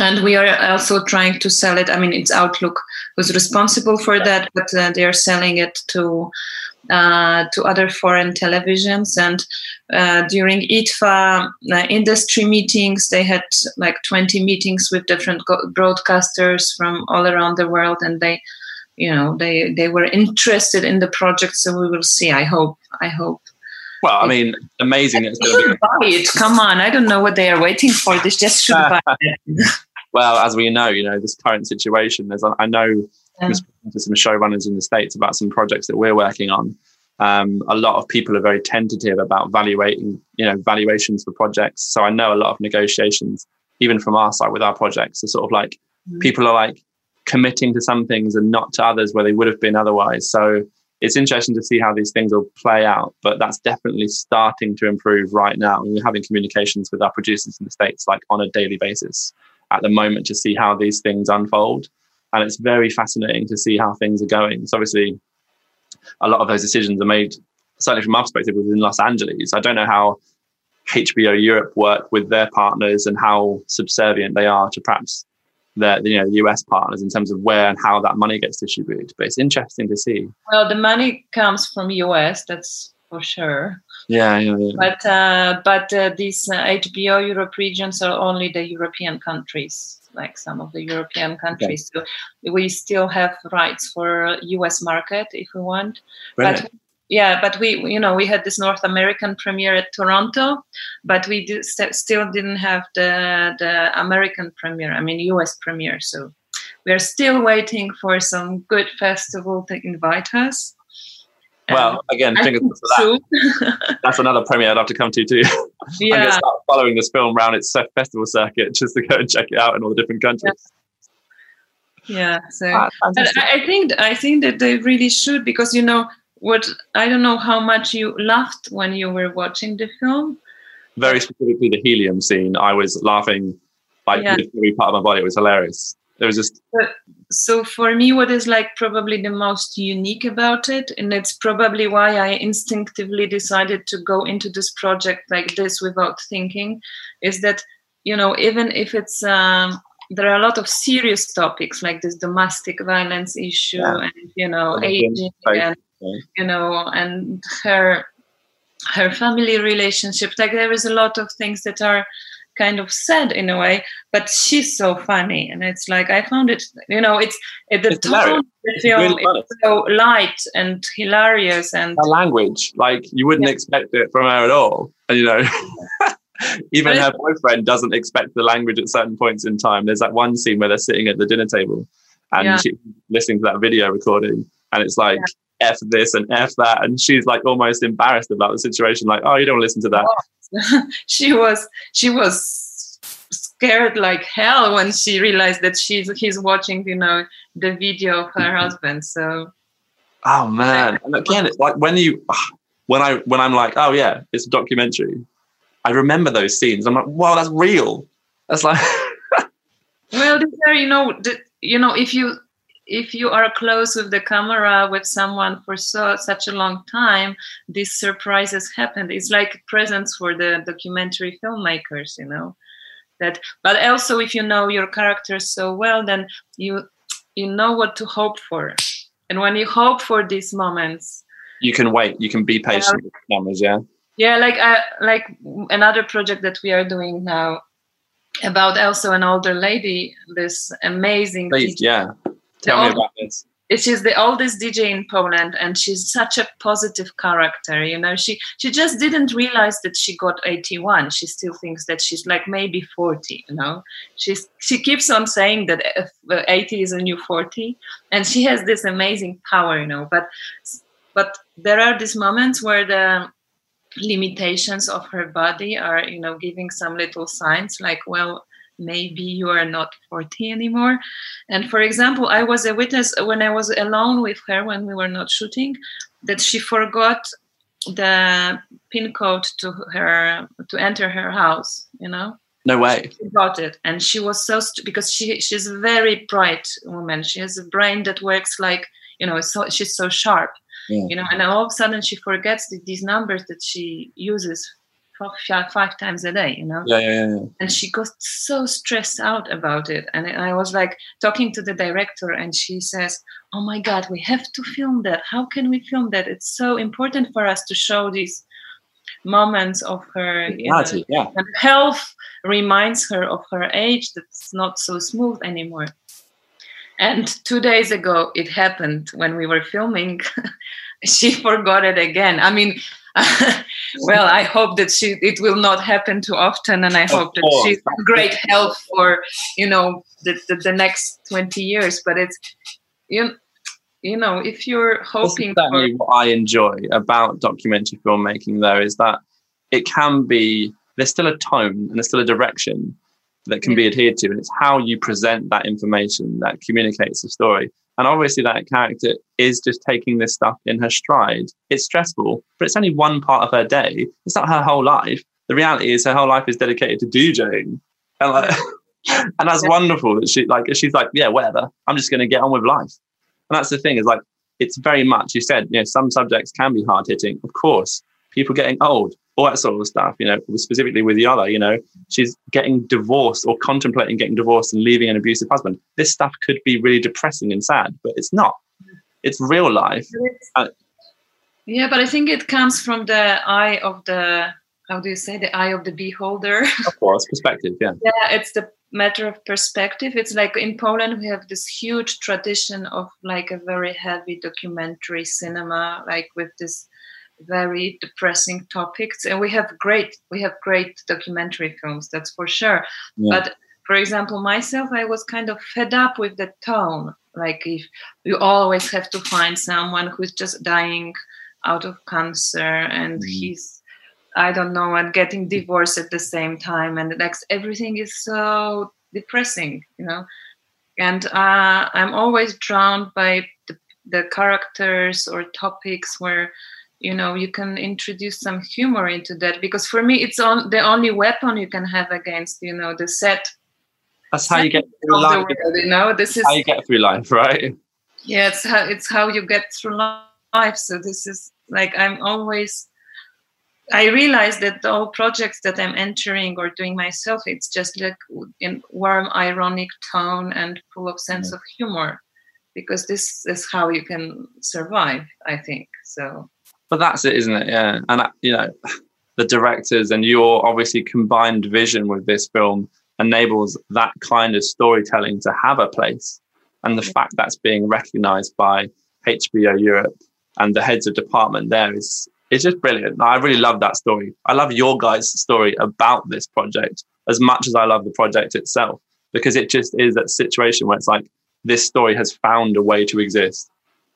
And we are also trying to sell it. I mean, it's Outlook who's responsible for that, but uh, they are selling it to uh, to other foreign televisions. And uh, during IDFA uh, industry meetings, they had like 20 meetings with different broadcasters from all around the world, and they, you know, they they were interested in the project. So we will see. I hope. I hope. Well, I mean, amazing. It's They gonna should buy it. Come on! I don't know what they are waiting for. They just should buy it. well, as we know, you know, this current situation, there's, I know Yeah. To some showrunners in the States about some projects that we're working on. Um, a lot of people are very tentative about valuating, you know, valuations for projects. So I know a lot of negotiations, even from our side with our projects, are sort of like people are like committing to some things and not to others where they would have been otherwise. So it's interesting to see how these things will play out. But that's definitely starting to improve right now. And we're having communications with our producers in the states like on a daily basis at the moment to see how these things unfold. And it's very fascinating to see how things are going. So obviously, a lot of those decisions are made certainly from my perspective within Los Angeles. I don't know how HBO Europe work with their partners and how subservient they are to perhaps their you know US partners in terms of where and how that money gets distributed. But it's interesting to see. Well, the money comes from US, that's for sure. Yeah, yeah, yeah. But uh, but uh, these uh, HBO Europe regions are only the European countries, like some of the European countries. So we still have rights for US market if we want. Brilliant. But yeah, but we you know we had this North American premiere at Toronto, but we did, st- still didn't have the the American premiere. I mean US premiere. So we are still waiting for some good festival to invite us. Well, again, fingers crossed for that. That's another premiere I'd have to come to too. I'm going to yeah. start following this film around its festival circuit just to go and check it out in all the different countries. Yeah, so Ah, I think I think that they really should because you know what I don't know how much you laughed when you were watching the film. Very specifically, the helium scene. I was laughing like Yeah. every part of my body. It was hilarious. It was just So for me, what is like probably the most unique about it, and it's probably why I instinctively decided to go into this project like this without thinking, is that you know even if it's um, there are a lot of serious topics like this domestic violence issue Yeah. and you know aging and. You know and her her family relationship like there is a lot of things that are kind of sad in a way but she's so funny and it's like i found it you know it's it, the It's tone of the film really is so light and hilarious and her language. Like you wouldn't expect it from her at all. And you know, even her boyfriend doesn't expect the language at certain points in time. There's that one scene where they're sitting at the dinner table and Yeah. she's listening to that video recording, and it's like f this and f that, and she's like almost embarrassed about the situation. Like, oh, you don't listen to that. she was she was scared like hell when she realized that she's he's watching you know the video of her mm-hmm. husband so Oh man! And again, it's like when you when I when I'm like, oh yeah, it's a documentary. I remember those scenes. I'm like, wow, that's real. That's like. Well, these are, you know, the, you know, if you if you are close with the camera with someone for so such a long time, these surprises happen. It's like presents for the documentary filmmakers, you know. That, but also if you know your characters so well, then you you know what to hope for, and when you hope for these moments, you can wait. You can be patient with the cameras. Yeah. yeah, like uh, like another project that we are doing now about also an older lady, this amazing Please, yeah. Tell me about this. She's the oldest DJ in Poland, and she's such a positive character. You know, she she just didn't realize that she got 81. She still thinks that she's like maybe 40. You know, she's she keeps on saying that uh, 80 is a new 40, and she has this amazing power. You know, but but there are these moments where the limitations of her body are you know giving some little signs like well maybe you are not 40 anymore. And for example i was a witness when i was alone with her when we were not shooting that she forgot the pin code to her to enter her house you know? No way. she got it. And she was so st- because she she's a very bright woman. She has a brain that works like you know so she's so sharp Yeah. you know? And all of a sudden she forgets the, these numbers that she uses five, five times a day you know? Yeah, yeah, yeah. and she got so stressed out about it. And i was like talking to the director and she says oh my god we have to film that. How can we film that? It's so important for us to show these moments of her know, yeah. and health reminds her of her age that's not so smooth anymore. And two days ago it happened when we were filming. She forgot it again. I mean well i hope that she it will not happen too often and i hope that course. she's in great health for you know the, the, the next 20 years but it's you you know if you're That's hoping for exactly what I enjoy about documentary filmmaking, though, is that it can be there's still a tone and there's still a direction that can be mm. adhered to, and it's how you present that information that communicates the story. And obviously, that character is just taking this stuff in her stride. It's stressful, but it's only one part of her day. It's not her whole life. The reality is, her whole life is dedicated to DJing, and like, and that's wonderful. That she like, she's like, yeah, whatever. I'm just going to get on with life. And that's the thing is like, it's very much. You said, you know, some subjects can be hard hitting, of course. People getting old, all that sort of stuff. You know, specifically with Yola, you know, she's getting divorced or contemplating getting divorced and leaving an abusive husband. This stuff could be really depressing and sad, but it's not. It's real life. Uh, Yeah, but I think it comes from the eye of the how do you say the eye of the beholder. of course, perspective. Yeah. yeah, it's the matter of perspective. It's like in Poland we have this huge tradition of like a very heavy documentary cinema, like with this very depressing topics, and we have great we have great documentary films. That's for sure. Yeah. But for example, myself, I was kind of fed up with the tone. Like if you always have to find someone who's just dying out of cancer and he's I don't know and getting divorced at the same time and the next everything is so depressing, you know. And uh, I'm always drowned by the, the characters or topics where you know you can introduce some humor into that because for me it's on the only weapon you can have against you know the set That's how you get through life. world, you know this is How you get through life, right? yeah it's how it's how you get through life so this is like i'm always i realize that all projects that i'm entering or doing myself it's just like in warm ironic tone and full of sense of humor because this is how you can survive i think so But that's it, isn't it? Yeah. And, uh, you know, the directors and your obviously combined vision with this film enables that kind of storytelling to have a place. And the fact that's being recognized by HBO Europe and the heads of department there is, is just brilliant. I really love that story. I love your guys' story about this project as much as I love the project itself, because it just is that situation where it's like, this story has found a way to exist.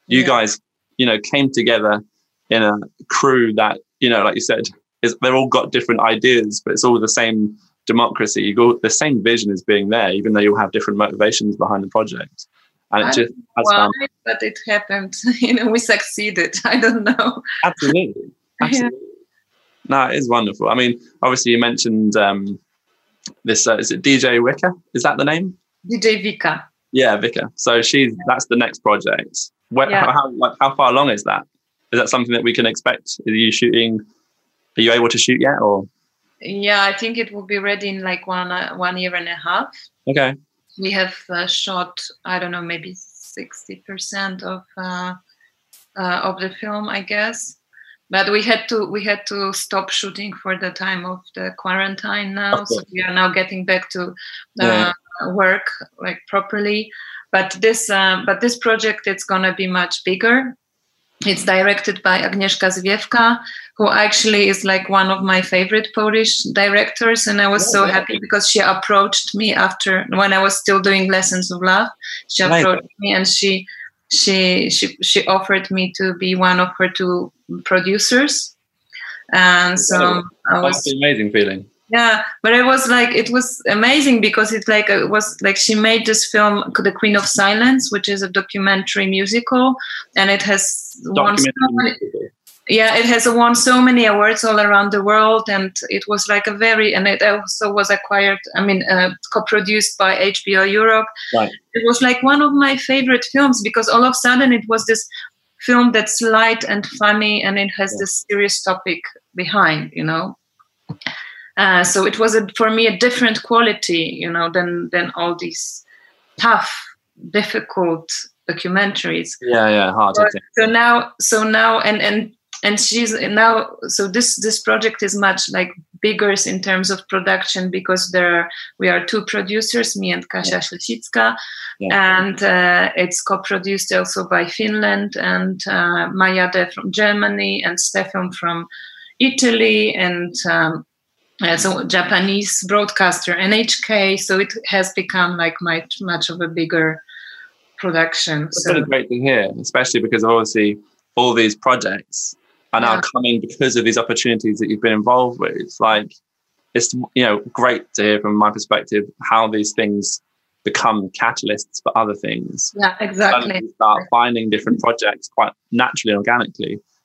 You Yeah. guys, you know, came together in a crew that you know, like you said, is they've all got different ideas, but it's all the same democracy. You go the same vision is being there, even though you'll have different motivations behind the project. And I it just found but it happened you know we succeeded i don't know absolutely, absolutely. No, it is wonderful. I mean, obviously, you mentioned um, this. Uh, is it DJ Wicker? Is that the name? dj vika Yeah, Vika. So she's that's the next project. Where, Yeah. how, like, how far along is that? Is that something that we can expect? Are you shooting? Are you able to shoot yet? Or yeah i think it will be ready in like one uh, one year and a half okay, we have uh, shot i don't know maybe 60% of uh, uh, of the film i guess but we had to we had to stop shooting for the time of the quarantine now so we are now getting back to uh, Yeah. work like properly but this uh, but this project it's gonna be much bigger it's directed by Agnieszka Zwiefka, who actually is like one of my favorite Polish directors. And I was so happy because she approached me after when I was still doing lessons of love. She Right. approached me and she she she she offered me to be one of her two producers. And so I was that's an amazing feeling. Yeah, but it was like it was amazing because it like it was like she made this film, The Queen of Silence, which is a documentary musical, and it has won so many, yeah, it has won so many awards all around the world, and it was like a very and it also was acquired. I mean, uh, co-produced by HBO Europe. Right. It was like one of my favorite films because all of a sudden it was this film that's light and funny, and it has this serious topic behind, you know. Uh, so it was a, for me a different quality, you know, than than all these tough, difficult documentaries. Yeah, yeah, hard So, so now, so now, and and and she's now. So this this project is much like bigger in terms of production because there are, we are two producers, me and Kasia Ślesicka, Yeah. and uh, it's co-produced also by Finland and uh, Mayade from Germany and Stefan from Italy and. Um, Uh, as a Japanese broadcaster, NHK, so it has become like much much of a bigger production. It's So really great to hear, especially because obviously all these projects are now Yeah. coming because of these opportunities that you've been involved with. It's like it's you know great to hear from my perspective how these things become catalysts for other things. Yeah, exactly. And start finding different projects quite naturally and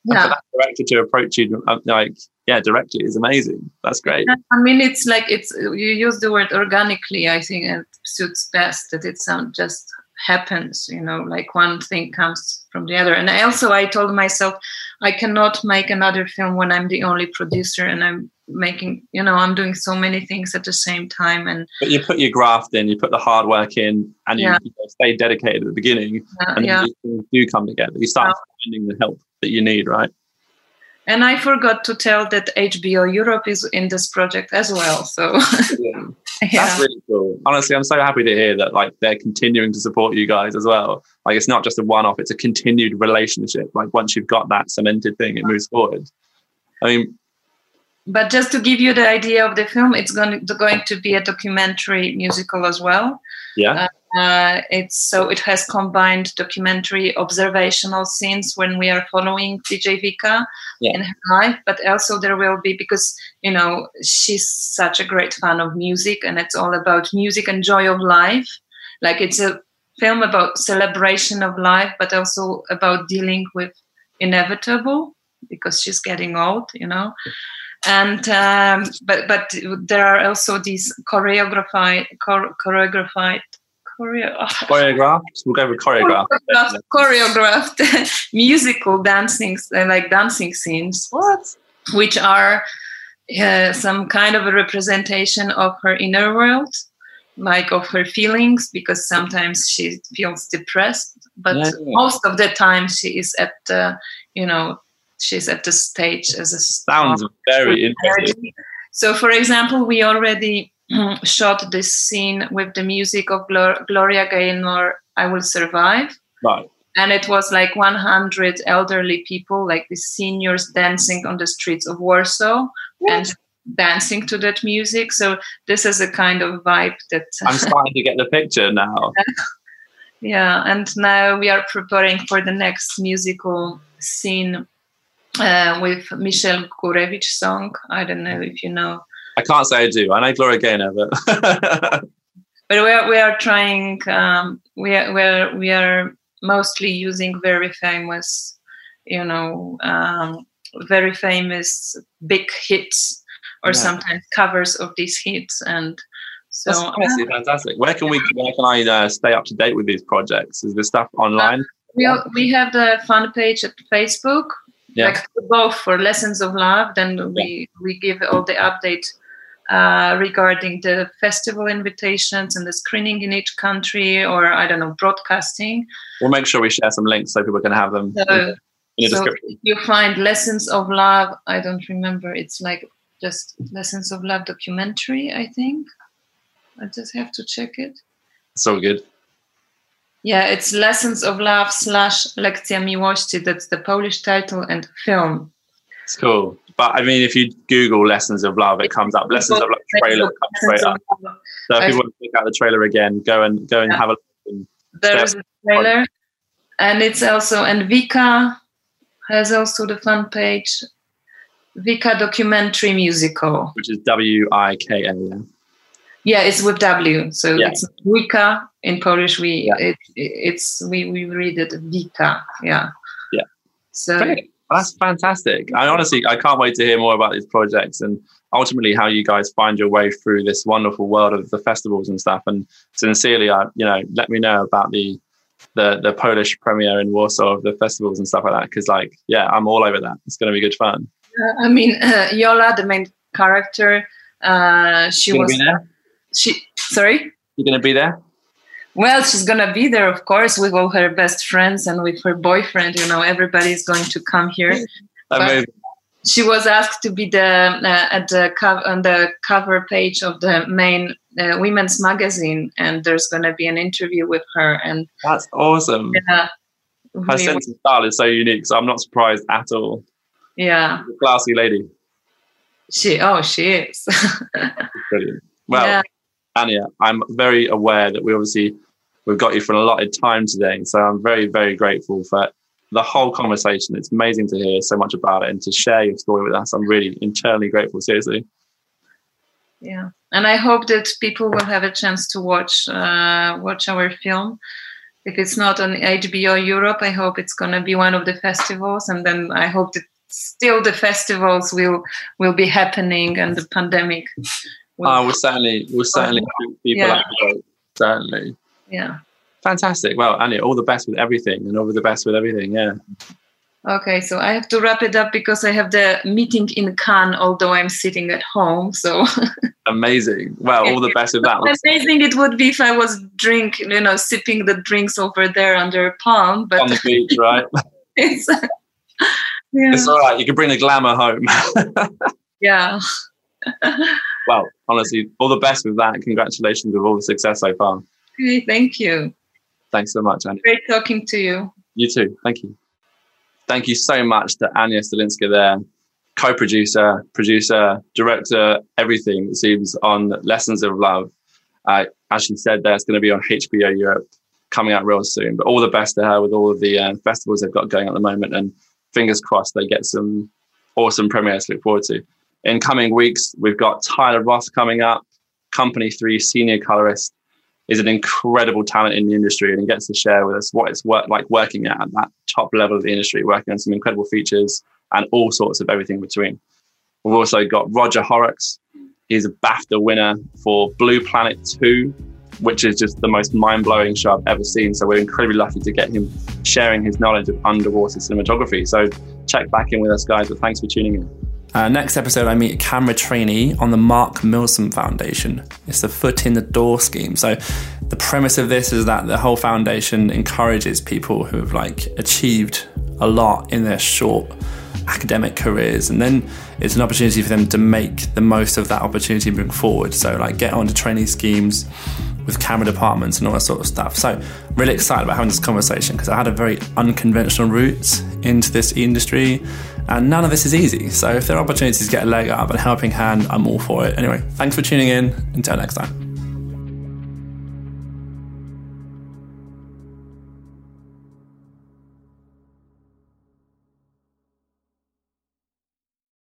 organically. And for Yeah. that director to approach you uh, like, yeah, directly is amazing. That's great. I mean, it's like it's you use the word organically. I think it suits best that it sound just happens. You know, like one thing comes from the other. And I also, I told myself, I cannot make another film when I'm the only producer and I'm making. You know, I'm doing so many things at the same time. And But you put your graft in, you put the hard work in, and you, Yeah. you know, stay dedicated at the beginning, uh, and yeah. things do come together. You start finding the help that you need, right? And I forgot to tell that HBO Europe is in this project as well. So yeah. That's really cool. Honestly, I'm so happy to hear that like they're continuing to support you guys as well. Like it's not just a one-off; it's a continued relationship. Like once you've got that cemented thing, it moves forward. I mean, But just to give you the idea of the film, it's going to, going to be a documentary musical as well. yeah, Uh, it's so it has combined documentary observational scenes when we are following DJ Vika Yeah. in her life, but also there will be because you know she's such a great fan of music and it's all about music and joy of life. Like it's a film about celebration of life, but also about dealing with inevitable because she's getting old, you know and um, but but there are also these choreographed chore- choreographed choreo- choreographed. We'll go with choreographed. choreographed, choreographed musical dancing uh, like dancing scenes What? which are uh, some kind of a representation of her inner world like of her feelings because sometimes she feels depressed but Yeah. most of the time she is at uh, you know she's at the stage as a Sounds uh, very interesting. So, for example, we already mm, shot this scene with the music of Glor- Gloria Gaynor, I Will Survive. Right. And it was like 100 elderly people, like the seniors dancing on the streets of Warsaw and dancing to that music. So, this is a kind of vibe that. I'm starting to get the picture now. Yeah, and now we are preparing for the next musical scene uh, with Michel Gurevich song. I don't know if you know. I can't say I do. I know Gloria Gaynor, but but we are we are trying um, we are we are we are mostly using very famous you know um, very famous big hits or Yeah. sometimes covers of these hits and so that's honestly fantastic. Where can we? Where can I uh, stay up to date with these projects? Is this stuff online? we, we have the fan page at facebook Yeah. like both for lessons of love then we we give all the update uh, regarding the festival invitations and the screening in each country or i don't know broadcasting We'll make sure we share some links so people can have them So- in the so description. you find lessons of love i don't remember it's like just lessons of love documentary i think i just have to check it so good. Yeah it's lessons of love slash lekcja miłości that's the polish title and film It's cool. But I mean, if you Google Lessons of Love, it comes up. Lessons of Love trailer comes straight up. So if you want to check out the trailer again, go and go and Yeah. have a look. There is a trailer and it's also and vika has also the fan page vika documentary musical which is W I K A. yeah. it's with w so Yeah. it's Wika in polish we Yeah. it, it's we we read it vika yeah Yeah. so. Well, that's fantastic. I honestly, I can't wait to hear more about these projects and ultimately how you guys find your way through this wonderful world of the festivals and stuff. And sincerely, I, you know, let me know about the the the Polish premiere in Warsaw of the festivals and stuff like that. Because, like, yeah, I'm all over that. It's going to be good fun. uh, i mean uh, yola the main character uh she was? She sorry You're going to be there? Well, she's gonna be there, of course, with all her best friends and with her boyfriend. You know, everybody's going to come here. But Amazing. she was asked to be the uh, at the cover on the cover page of the main uh, women's magazine, and there's gonna be an interview with her. And That's awesome. yeah, Her we- sense of style is so unique, so I'm not surprised at all. yeah, classy lady. she oh she is. Brilliant. Well, Yeah. Anya, I'm very aware that we obviously we've got you for an allotted time today, so I'm very very grateful for the whole conversation. It's amazing to hear so much about it and to share your story with us. I'm really internally grateful. Seriously. yeah and i hope that people will have a chance to watch uh, watch our film if it's not on hbo europe i hope it's going to be one of the festivals and then i hope that still the festivals will will be happening and the pandemic will, ah, Oh, we'll certainly, we'll certainly people Yeah. date. Certainly. yeah Fantastic. Well, Anya, all the best with everything and all the best with everything. Yeah. okay so i have to wrap it up because i have the meeting in cannes although i'm sitting at home so Amazing. Well, all the best with that. amazing it would be if i was drink you know sipping the drinks over there under a palm but On the beach, right? it's, yeah. It's all right. You can bring the glamour home. yeah well, honestly, all the best with that. and Congratulations with all the success so far. okay thank you Thanks so much, Anya. great talking to you You too. Thank you. Thank you so much to Anya Stalinska there, co-producer, producer, director, everything it seems on Lessons of Love. Uh, as she said, there it's going to be on HBO Europe coming out real soon. But all the best to her with all of the uh, festivals they've got going at the moment, and fingers crossed they get some awesome premieres to look forward to. In coming weeks, we've got Tyler Roth coming up, Company Three senior colorist is an incredible talent in the industry and he gets to share with us what it's work, like working at, at that top level of the industry, working on some incredible features and all sorts of everything between. We've also got Roger Horrocks. He's a BAFTA winner for Blue Planet 2, which is just the most mind blowing show I've ever seen. So we're incredibly lucky to get him sharing his knowledge of underwater cinematography. So check back in with us, guys. But thanks for tuning in. Uh, next episode, I meet a camera trainee on the Mark Milsome Foundation. It's the Foot in the Door scheme. So, the premise of this is that the whole foundation encourages people who have like achieved a lot in their short academic careers, and then it's an opportunity for them to make the most of that opportunity moving forward. So, like, get onto training schemes with camera departments and all that sort of stuff. So, really excited about having this conversation because I had a very unconventional route into this industry, and none of this is easy. So, if there are opportunities to get a leg up and helping hand, I'm all for it. Anyway, thanks for tuning in. Until next time.